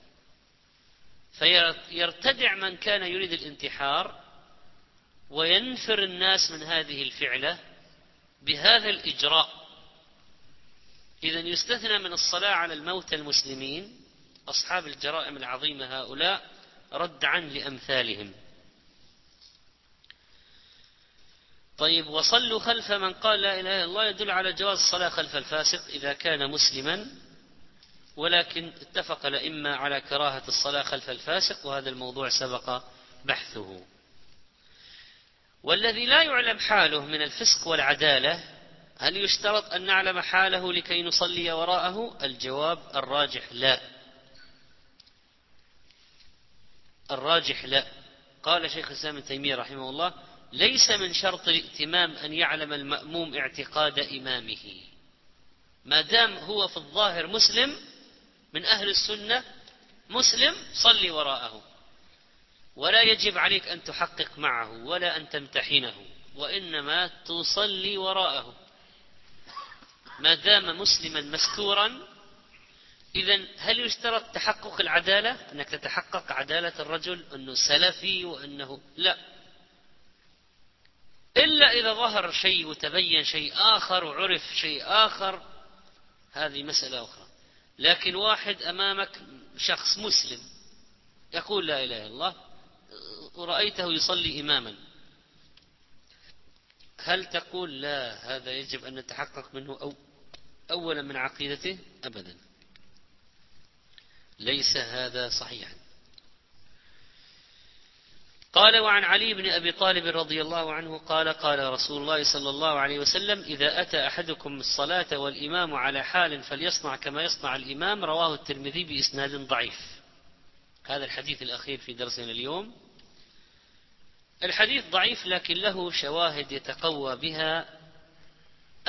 فيرتدع من كان يريد الانتحار وينفر الناس من هذه الفعلة بهذا الإجراء. إذا يستثنى من الصلاة على الموتى المسلمين أصحاب الجرائم العظيمة هؤلاء ردعا لأمثالهم. طيب وصلوا خلف من قال لا إله إلا الله يدل على جواز الصلاة خلف الفاسق إذا كان مسلما ولكن اتفق الأئمة على كراهة الصلاة خلف الفاسق وهذا الموضوع سبق بحثه. والذي لا يعلم حاله من الفسق والعدالة هل يشترط أن نعلم حاله لكي نصلي وراءه؟ الجواب الراجح لا. الراجح لا. قال شيخ الإسلام ابن تيمية رحمه الله ليس من شرط الائتمام أن يعلم المأموم اعتقاد إمامه. ما دام هو في الظاهر مسلم من أهل السنة مسلم صلي وراءه. ولا يجب عليك أن تحقق معه ولا أن تمتحنه وإنما تصلي وراءه. ما دام مسلما مستورا إذا هل يشترط تحقق العدالة؟ أنك تتحقق عدالة الرجل أنه سلفي وأنه لا. إلا إذا ظهر شيء وتبين شيء آخر وعرف شيء آخر هذه مسألة أخرى. لكن واحد أمامك شخص مسلم يقول لا إله إلا الله ورأيته يصلي إماما هل تقول لا هذا يجب أن نتحقق منه أو أولا من عقيدته؟ أبدا. ليس هذا صحيحا. قال وعن علي بن أبي طالب رضي الله عنه قال قال رسول الله صلى الله عليه وسلم إذا أتى أحدكم الصلاة والإمام على حال فليصنع كما يصنع الإمام رواه الترمذي بإسناد ضعيف. هذا الحديث الأخير في درسنا اليوم. الحديث ضعيف لكن له شواهد يتقوى بها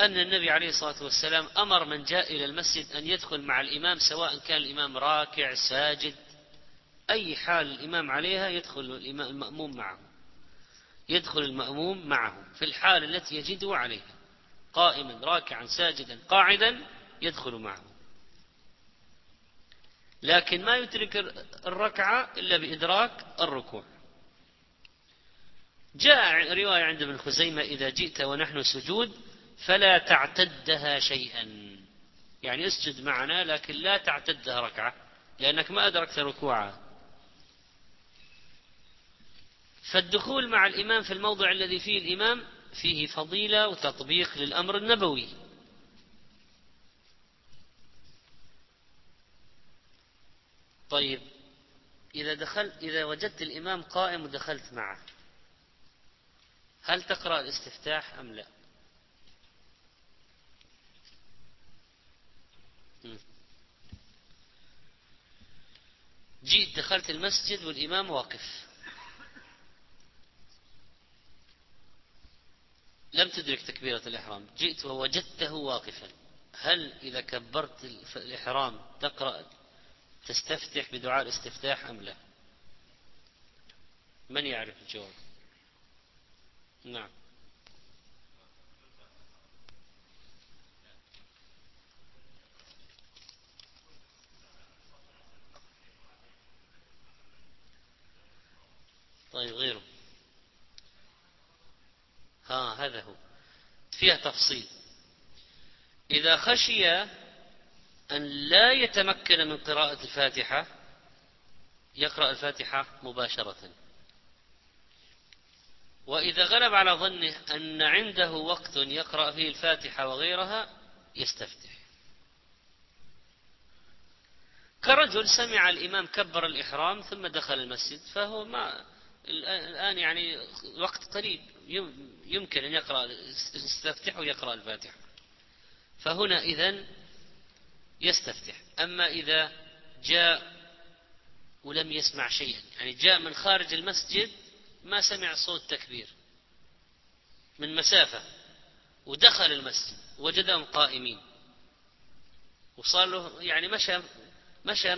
أن النبي عليه الصلاة والسلام أمر من جاء إلى المسجد أن يدخل مع الإمام سواء كان الإمام راكع ساجد. أي حال الإمام عليها يدخل المأموم معه. يدخل المأموم معه في الحال التي يجده عليها. قائما راكعا ساجدا قاعدا يدخل معه. لكن ما يترك الركعة إلا بإدراك الركوع. جاء رواية عند ابن خزيمة إذا جئت ونحن سجود فلا تعتدها شيئا. يعني اسجد معنا لكن لا تعتدها ركعة لأنك ما أدركت ركوعها. فالدخول مع الإمام في الموضع الذي فيه الإمام فيه فضيلة وتطبيق للأمر النبوي. طيب إذا دخلت إذا وجدت الإمام قائم ودخلت معه هل تقرأ الاستفتاح أم لا؟ جيت دخلت المسجد والإمام واقف. لم تدرك تكبيرة الإحرام. جئت ووجدته واقفا. هل إذا كبرت الإحرام تقرأ تستفتح بدعاء الاستفتاح أم لا؟ من يعرف الجواب؟ نعم. طيب غيره ها هذا هو. فيها تفصيل. إذا خشي أن لا يتمكن من قراءة الفاتحة يقرأ الفاتحة مباشرة. وإذا غلب على ظنه أن عنده وقت يقرأ فيه الفاتحة وغيرها يستفتح. كرجل سمع الإمام كبر الإحرام ثم دخل المسجد فهو ما الآن يعني وقت قريب يمكن أن يقرأ يستفتح ويقرأ الفاتحة. فهنا إذن يستفتح. أما إذا جاء ولم يسمع شيئا. يعني جاء من خارج المسجد ما سمع صوت تكبير. من مسافة. ودخل المسجد. وجدهم قائمين. وصار له يعني مشى مشى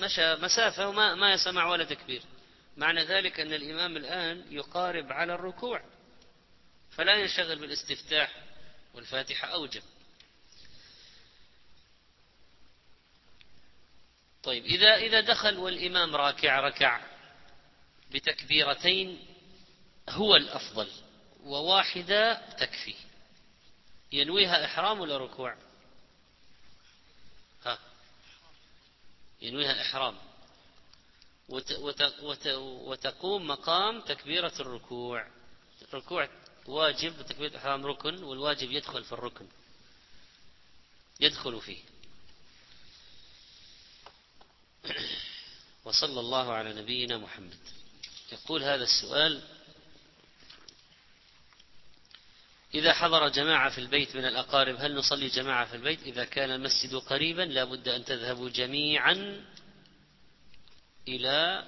مشى مسافة وما ما يسمع ولا تكبير. معنى ذلك أن الإمام الآن يقارب على الركوع فلا ينشغل بالاستفتاح والفاتحة أوجب. طيب إذا إذا دخل والإمام راكع ركع بتكبيرتين هو الأفضل وواحدة تكفي. ينويها إحرام ولا ركوع؟ ها ينويها إحرام. وتقوم مقام تكبيرة الركوع. الركوع واجب وتكبيرة الإحرام ركن والواجب يدخل في الركن. يدخل فيه. وصلى الله على نبينا محمد. يقول هذا السؤال إذا حضر جماعة في البيت من الأقارب هل نصلي جماعة في البيت؟ إذا كان المسجد قريبا لا بد أن تذهبوا جميعا إلى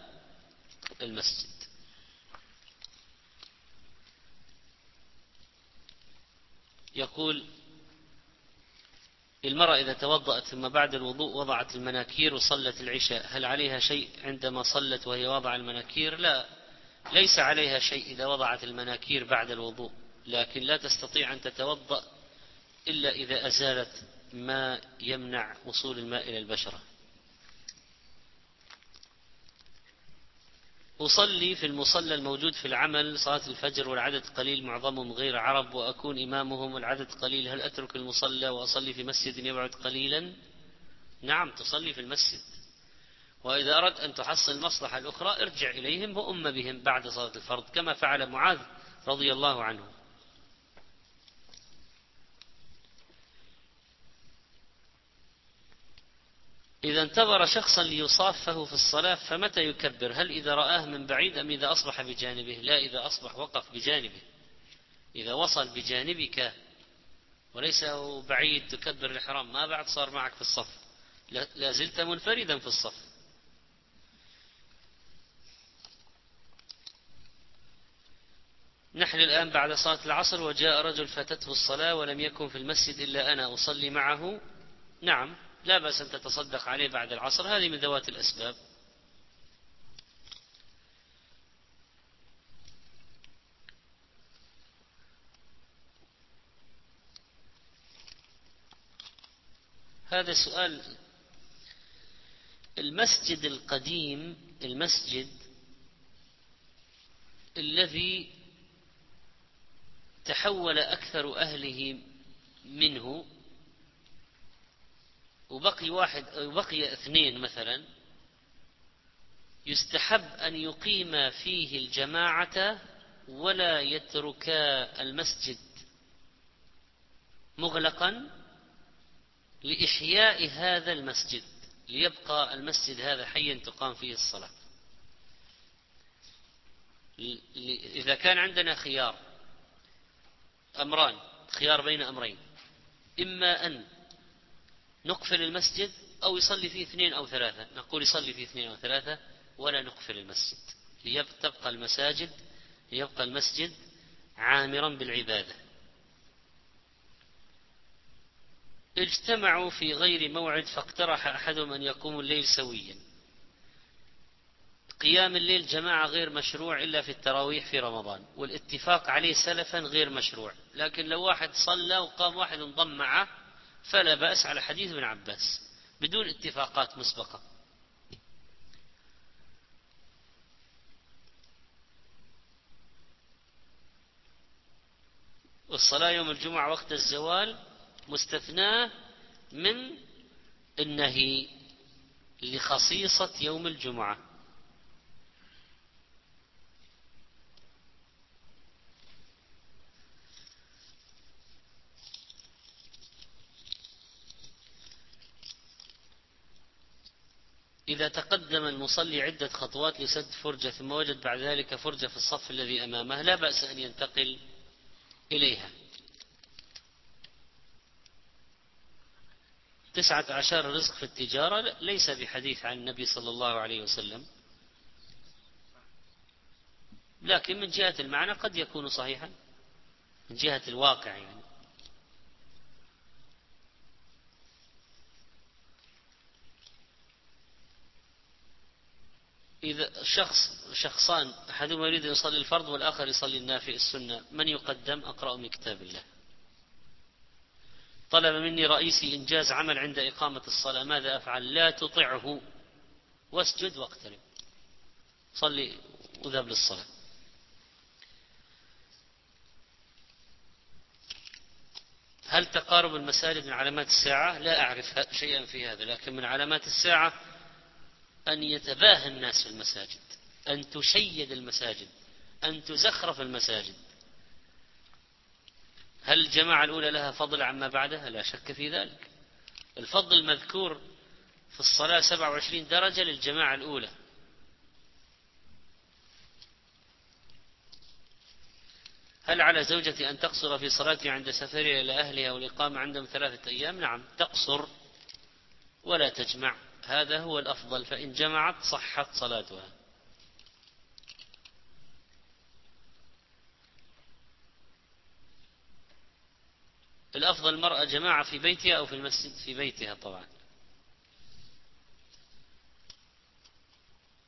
المسجد. يقول المرأة إذا توضأت ثم بعد الوضوء وضعت المناكير وصلت العشاء هل عليها شيء عندما صلت وهي وضع المناكير؟ لا ليس عليها شيء إذا وضعت المناكير بعد الوضوء لكن لا تستطيع أن تتوضأ إلا إذا أزالت ما يمنع وصول الماء إلى البشرة. أصلي في المصلى الموجود في العمل صلاة الفجر والعدد قليل معظمهم غير عرب وأكون إمامهم والعدد قليل. هل أترك المصلى وأصلي في مسجد يبعد قليلا؟ نعم تصلي في المسجد. وإذا أردت أن تحصل المصلحة الأخرى ارجع إليهم وأم بهم بعد صلاة الفرض كما فعل معاذ رضي الله عنه. إذا انتظر شخصا ليصافه في الصلاة فمتى يكبر؟ هل إذا رآه من بعيد أم إذا أصبح بجانبه؟ لا إذا أصبح وقف بجانبه. إذا وصل بجانبك وليس بعيد تكبر الإحرام ما بعد صار معك في الصف. لا زلت منفردا في الصف. نحن الآن بعد صلاة العصر وجاء رجل فاتته الصلاة ولم يكن في المسجد إلا أنا أصلي معه. نعم. لا بأس أن تتصدق عليه بعد العصر. هذه من ذوات الأسباب. هذا سؤال. المسجد القديم المسجد الذي تحول أكثر أهله منه وبقي واحد وبقي اثنين مثلا يستحب أن يقيم فيه الجماعة ولا يتركا المسجد مغلقا لإحياء هذا المسجد ليبقى المسجد هذا حيا تقام فيه الصلاة. إذا كان عندنا خيار أمران خيار بين أمرين إما أن نقفل المسجد أو يصلي فيه اثنين أو ثلاثة. نقول يصلي فيه اثنين أو ثلاثة ولا نقفل المسجد. ليبقى المساجد ليبقى المسجد عامرا بالعبادة. اجتمعوا في غير موعد فاقترح أحدهم أن يقوموا الليل سويا. قيام الليل جماعة غير مشروع إلا في التراويح في رمضان والاتفاق عليه سلفا غير مشروع. لكن لو واحد صلى وقام واحد انضم معه فلا بأس على حديث ابن عباس بدون اتفاقات مسبقة. والصلاة يوم الجمعة وقت الزوال مستثناة من النهي لخصيصة يوم الجمعة. إذا تقدم المصلي عدة خطوات لسد فرجة ثم وجد بعد ذلك فرجة في الصف الذي أمامه لا بأس أن ينتقل إليها. تسعة عشر رزق في التجارة ليس بحديث عن النبي صلى الله عليه وسلم. لكن من جهة المعنى قد يكون صحيحا من جهة الواقع يعني. إذا شخص شخصان أحدهما يريد أن يصلي الفرض والآخر يصلي النافي السنة من يقدم؟ أقرأ من كتاب الله. طلب مني رئيسي إنجاز عمل عند إقامة الصلاة. ماذا أفعل؟ لا تطعه. واسجد واقترب. صلي وذهب للصلاة. هل تقارب المساجد من علامات الساعة؟ لا أعرف شيئا في هذا لكن من علامات الساعة أن يتباهى الناس في المساجد أن تشيد المساجد أن تزخرف المساجد. هل الجماعة الأولى لها فضل عما بعدها؟ لا شك في ذلك. الفضل المذكور في الصلاة 27 درجة للجماعة الأولى. هل على زوجتي أن تقصر في صلاتها عند سفرها إلى أهلها والإقامة عندهم ثلاثة أيام؟ نعم تقصر ولا تجمع. هذا هو الأفضل فإن جمعت صحت صلاتها. الأفضل المرأة جماعة في بيتها أو في المسجد؟ في بيتها طبعا.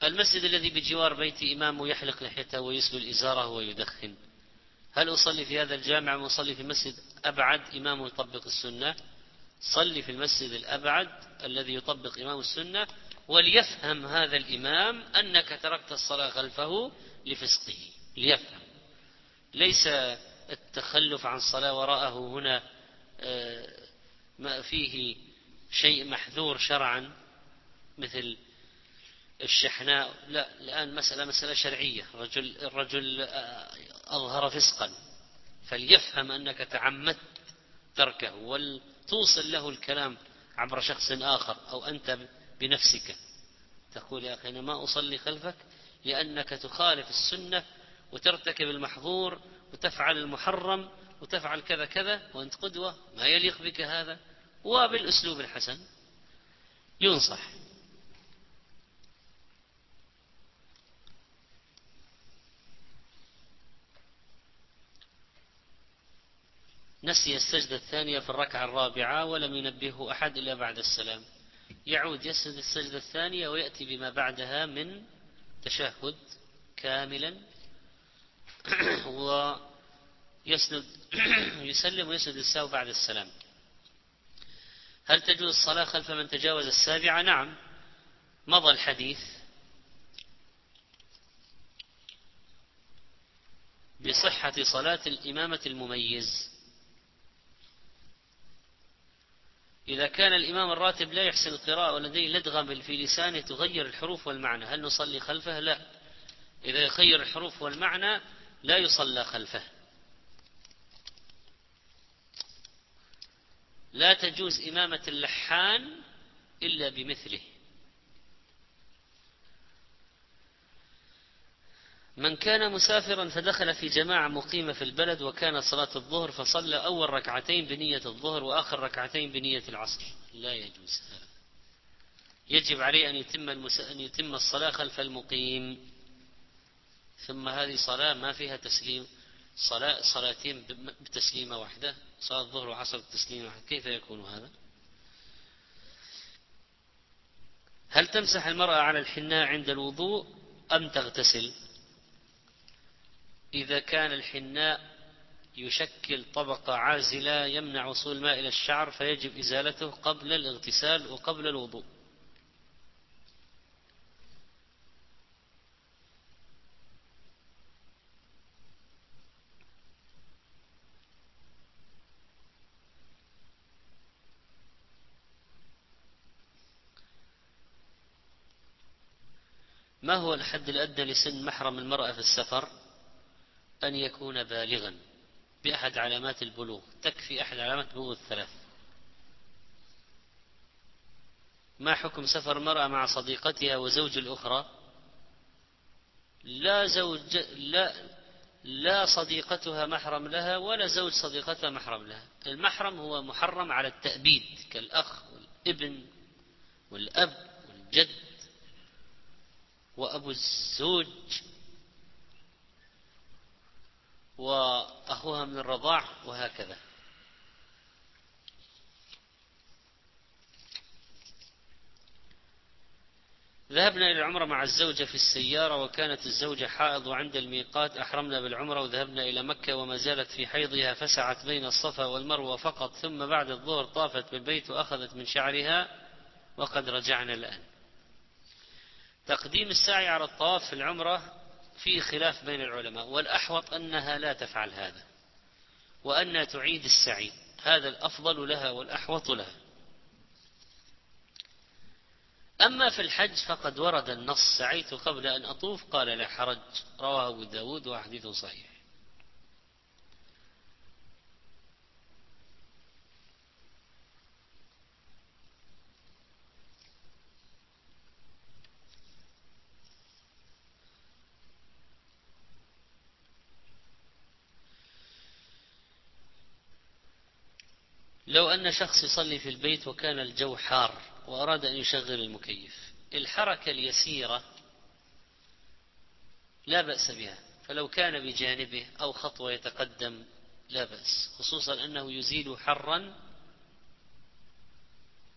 المسجد الذي بجوار بيتي إمامه يحلق لحيته ويسبل إزاره ويدخن. هل أصلي في هذا الجامع أم أصلي في مسجد أبعد إمامه يطبق السنة؟ صلي في المسجد الأبعد الذي يطبق إمام السنة وليفهم هذا الإمام أنك تركت الصلاة خلفه لفسقه ليفهم. ليس التخلف عن الصلاة وراءه هنا آه، ما فيه شيء محذور شرعا مثل الشحناء. لا الآن مسألة مسألة شرعية. الرجل الرجل آه، أظهر فسقا فليفهم أنك تعمدت تركه ولتوصل له الكلام عبر شخص آخر أو أنت بنفسك. تقول يا أخي أنا ما أصلي خلفك لأنك تخالف السنة وترتكب المحظور وتفعل المحرم وتفعل كذا كذا وأنت قدوة ما يليق بك هذا. وبالأسلوب الحسن ينصح. نسي السجدة الثانية في الركعة الرابعة ولم ينبهه أحد إلا بعد السلام. يعود يسجد السجدة الثانية ويأتي بما بعدها من تشهد كاملا. (clears throat) ويسند (clears throat) يسلم ويسند الساو بعد السلام. هل تجوز الصلاة خلف من تجاوز السابعة؟ نعم. مضى الحديث. بصحة صلاة الإمامة المميز. إذا كان الإمام الراتب لا يحسن القراءة ولديه لدغة في لسانه تغير الحروف والمعنى هل نصلي خلفه؟ لا. إذا يغير الحروف والمعنى لا يصلى خلفه. لا تجوز إمامة اللحان إلا بمثله. من كان مسافرا فدخل في جماعة مقيمة في البلد وكانت صلاة الظهر فصلى أول ركعتين بنية الظهر وآخر ركعتين بنية العصر. لا يجوز هذا. يجب عليه أن يتم, المس... أن يتم الصلاة خلف المقيم. ثم هذه صلاة ما فيها تسليم. صلاة صلاتين بتسليمة واحدة. صلاة الظهر وعصر بتسليمة واحدة. كيف يكون هذا؟ هل تمسح المرأة على الحناء عند الوضوء أم تغتسل؟ إذا كان الحناء يشكل طبقة عازلة يمنع وصول الماء إلى الشعر فيجب إزالته قبل الاغتسال وقبل الوضوء. ما هو الحد الأدنى لسن محرم المرأة في السفر؟ أن يكون بالغا بأحد علامات البلوغ تكفي أحد علامات البلوغ الثلاث. ما حكم سفر المرأة مع صديقتها وزوج الأخرى؟ لا زوج لا لا صديقتها محرم لها ولا زوج صديقتها محرم لها. المحرم هو محرم على التأبيد كالأخ والابن والأب والجد وأبو الزوج وأخوها من الرضاع وهكذا. ذهبنا إلى العمرة مع الزوجة في السيارة وكانت الزوجة حائض وعند الميقات أحرمنا بالعمرة وذهبنا إلى مكة وما زالت في حيضها فسعت بين الصفا والمروة فقط ثم بعد الظهر طافت بالبيت وأخذت من شعرها وقد رجعنا الآن. تقديم السعي على الطواف في العمرة في خلاف بين العلماء والأحوط أنها لا تفعل هذا وأنها تعيد السعي. هذا الأفضل لها والأحوط لها. أما في الحج فقد ورد النص سعيت قبل أن أطوف؟ قال لا حرج. رواه أبو داود وحديث صحيح. لو أن شخص يصلي في البيت وكان الجو حار وأراد أن يشغل المكيف الحركة اليسيرة لا بأس بها فلو كان بجانبه أو خطوة يتقدم لا بأس خصوصا أنه يزيل حرا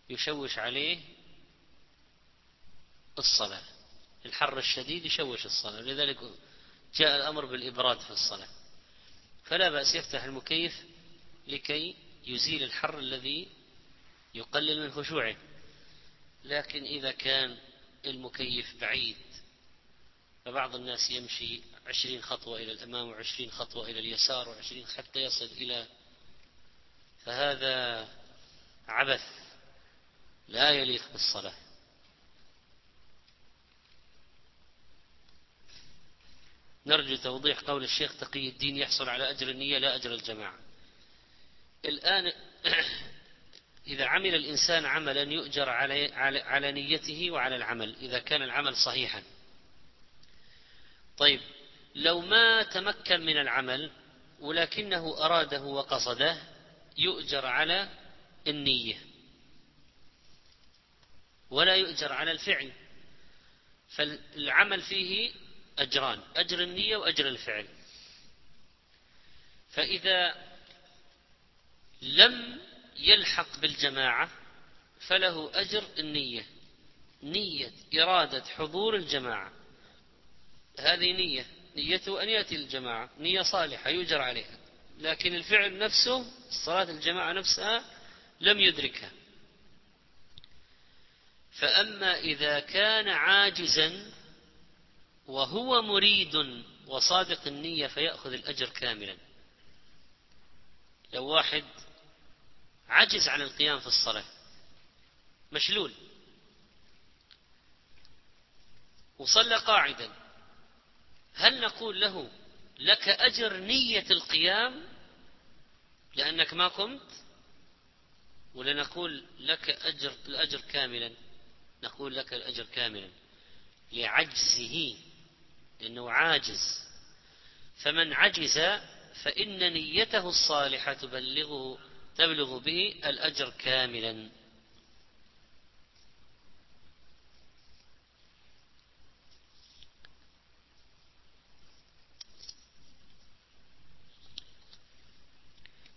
يشوش عليه الصلاة الحر الشديد يشوش الصلاة لذلك جاء الأمر بالإبراد في الصلاة فلا بأس يفتح المكيف لكي يزيل الحر الذي يقلل من خشوعه. لكن إذا كان المكيف بعيد فبعض الناس يمشي عشرين خطوة إلى الأمام وعشرين خطوة إلى اليسار وعشرين حتى يصل إلى فهذا عبث لا يليق بالصلاة. نرجو توضيح قول الشيخ تقي الدين يحصل على أجر النية لا أجر الجماعة. الآن (clears throat) إذا عمل الإنسان عملا يؤجر على, على نيته وعلى العمل إذا كان العمل صحيحا. طيب لو ما تمكن من العمل ولكنه أراده وقصده يؤجر على النية. ولا يؤجر على الفعل. فالعمل فيه أجران أجر النية وأجر الفعل. فإذا لم يلحق بالجماعة فله أجر النية نية إرادة حضور الجماعة. هذه نية نيته أن يأتي الجماعة نية صالحة يجر عليها. لكن الفعل نفسه صلاة الجماعة نفسها لم يدركها. فأما إذا كان عاجزا وهو مريد وصادق النية فيأخذ الأجر كاملا. لو واحد عجز عن القيام في الصلاة. مشلول. وصلى قاعدا. هل نقول له لك أجر نية القيام لأنك ما قمت؟ ولا نقول لك أجر الأجر كاملا؟ نقول لك الأجر كاملا. لعجزه لأنه عاجز. فمن عجز فإن نيته الصالحة تبلغه تبلغ به الأجر كاملا.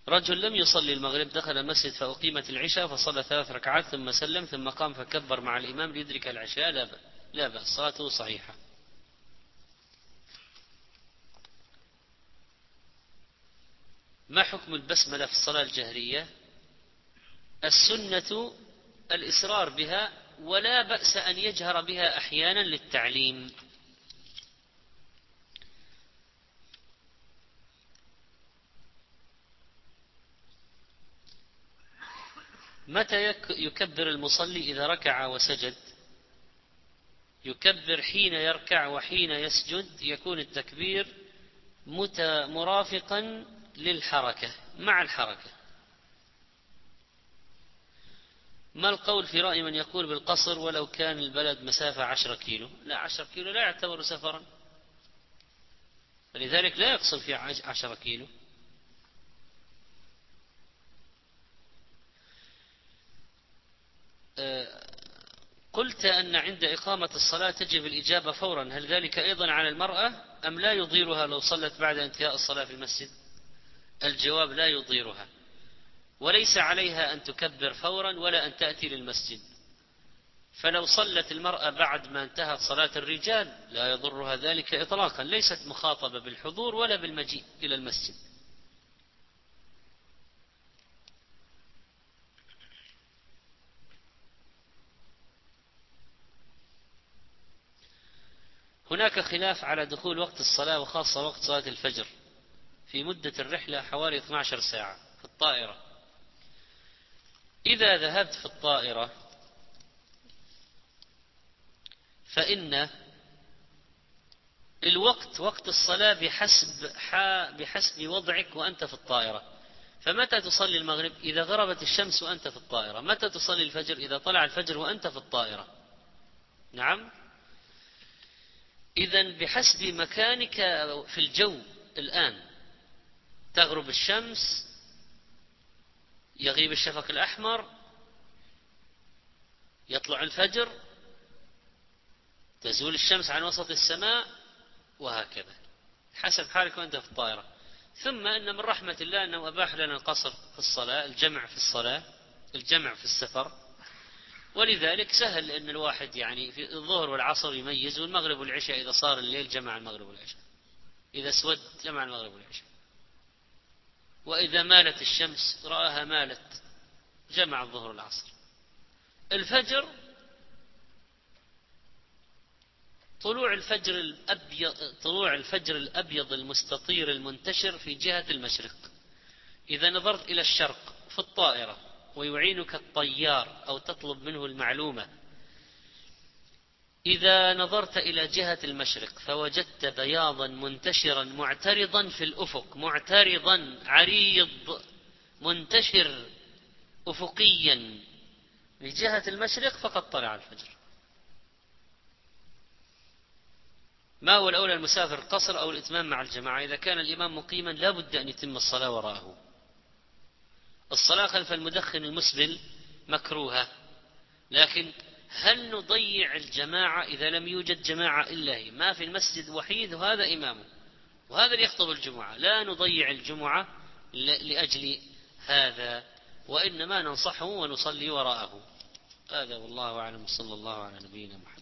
رجل لم يصلي المغرب دخل المسجد فأقيمت العشاء فصلى ثلاث ركعات ثم سلم ثم قام فكبر مع الإمام ليدرك العشاء. لا بأس لا بأس صلاته صحيحة. ما حكم البسملة في الصلاة الجهرية؟ السنة الإصرار بها ولا بأس أن يجهر بها أحيانا للتعليم. متى يكبر المصلي إذا ركع وسجد؟ يكبر حين يركع وحين يسجد يكون التكبير مرافقا للحركة مع الحركة. ما القول في رأي من يقول بالقصر ولو كان البلد مسافة عشرة كيلو؟ لا عشرة كيلو لا يعتبر سفرا. فلذلك لا يقصر في عشرة كيلو. أه، قلت أن عند إقامة الصلاة تجب الإجابة فورا. هل ذلك أيضا على المرأة أم لا يضيرها لو صلت بعد انتهاء الصلاة في المسجد؟ الجواب لا يضيرها وليس عليها أن تكبر فورا ولا أن تأتي للمسجد. فلو صلت المرأة بعد ما انتهت صلاة الرجال لا يضرها ذلك إطلاقا. ليست مخاطبة بالحضور ولا بالمجيء إلى المسجد. هناك خلاف على دخول وقت الصلاة وخاصة وقت صلاة الفجر. في مدة الرحلة حوالي 12 ساعة في الطائرة. إذا ذهبت في الطائرة فإن الوقت وقت الصلاة بحسب بحسب وضعك وأنت في الطائرة. فمتى تصلي المغرب؟ إذا غربت الشمس وأنت في الطائرة. متى تصلي الفجر؟ إذا طلع الفجر وأنت في الطائرة. نعم؟ إذا بحسب مكانك في الجو الآن تغرب الشمس يغيب الشفق الأحمر يطلع الفجر تزول الشمس عن وسط السماء وهكذا. حسب حالك وأنت في الطائرة. ثم أن من رحمة الله أنه أباح لنا القصر في الصلاة الجمع في الصلاة الجمع في السفر. ولذلك سهل أن الواحد يعني في الظهر والعصر يميز والمغرب والعشاء إذا صار الليل جمع المغرب والعشاء. إذا اسود جمع المغرب والعشاء. وإذا مالت الشمس رآها مالت جمع الظهر والعصر. الفجر طلوع الفجر الأبيض طلوع الفجر الأبيض المستطير المنتشر في جهة المشرق. إذا نظرت إلى الشرق في الطائرة ويعينك الطيار أو تطلب منه المعلومة إذا نظرت إلى جهة المشرق فوجدت بياضا منتشرا معترضا في الأفق معترضا عريض منتشر أفقيا. لجهة المشرق فقد طلع الفجر. ما هو الأولى المسافر القصر أو الإتمام مع الجماعة؟ إذا كان الإمام مقيما لا بد أن يتم الصلاة وراءه. الصلاة خلف المدخن المسبل مكروهة لكن هل نضيع الجماعة إذا لم يوجد جماعة إلا هي؟ ما في المسجد وحيد وهذا إمامه وهذا اللي يخطب الجمعة. لا نضيع الجمعة لأجل هذا وإنما ننصحه ونصلي وراءه. هذا والله أعلم. صلى الله على نبينا محمد.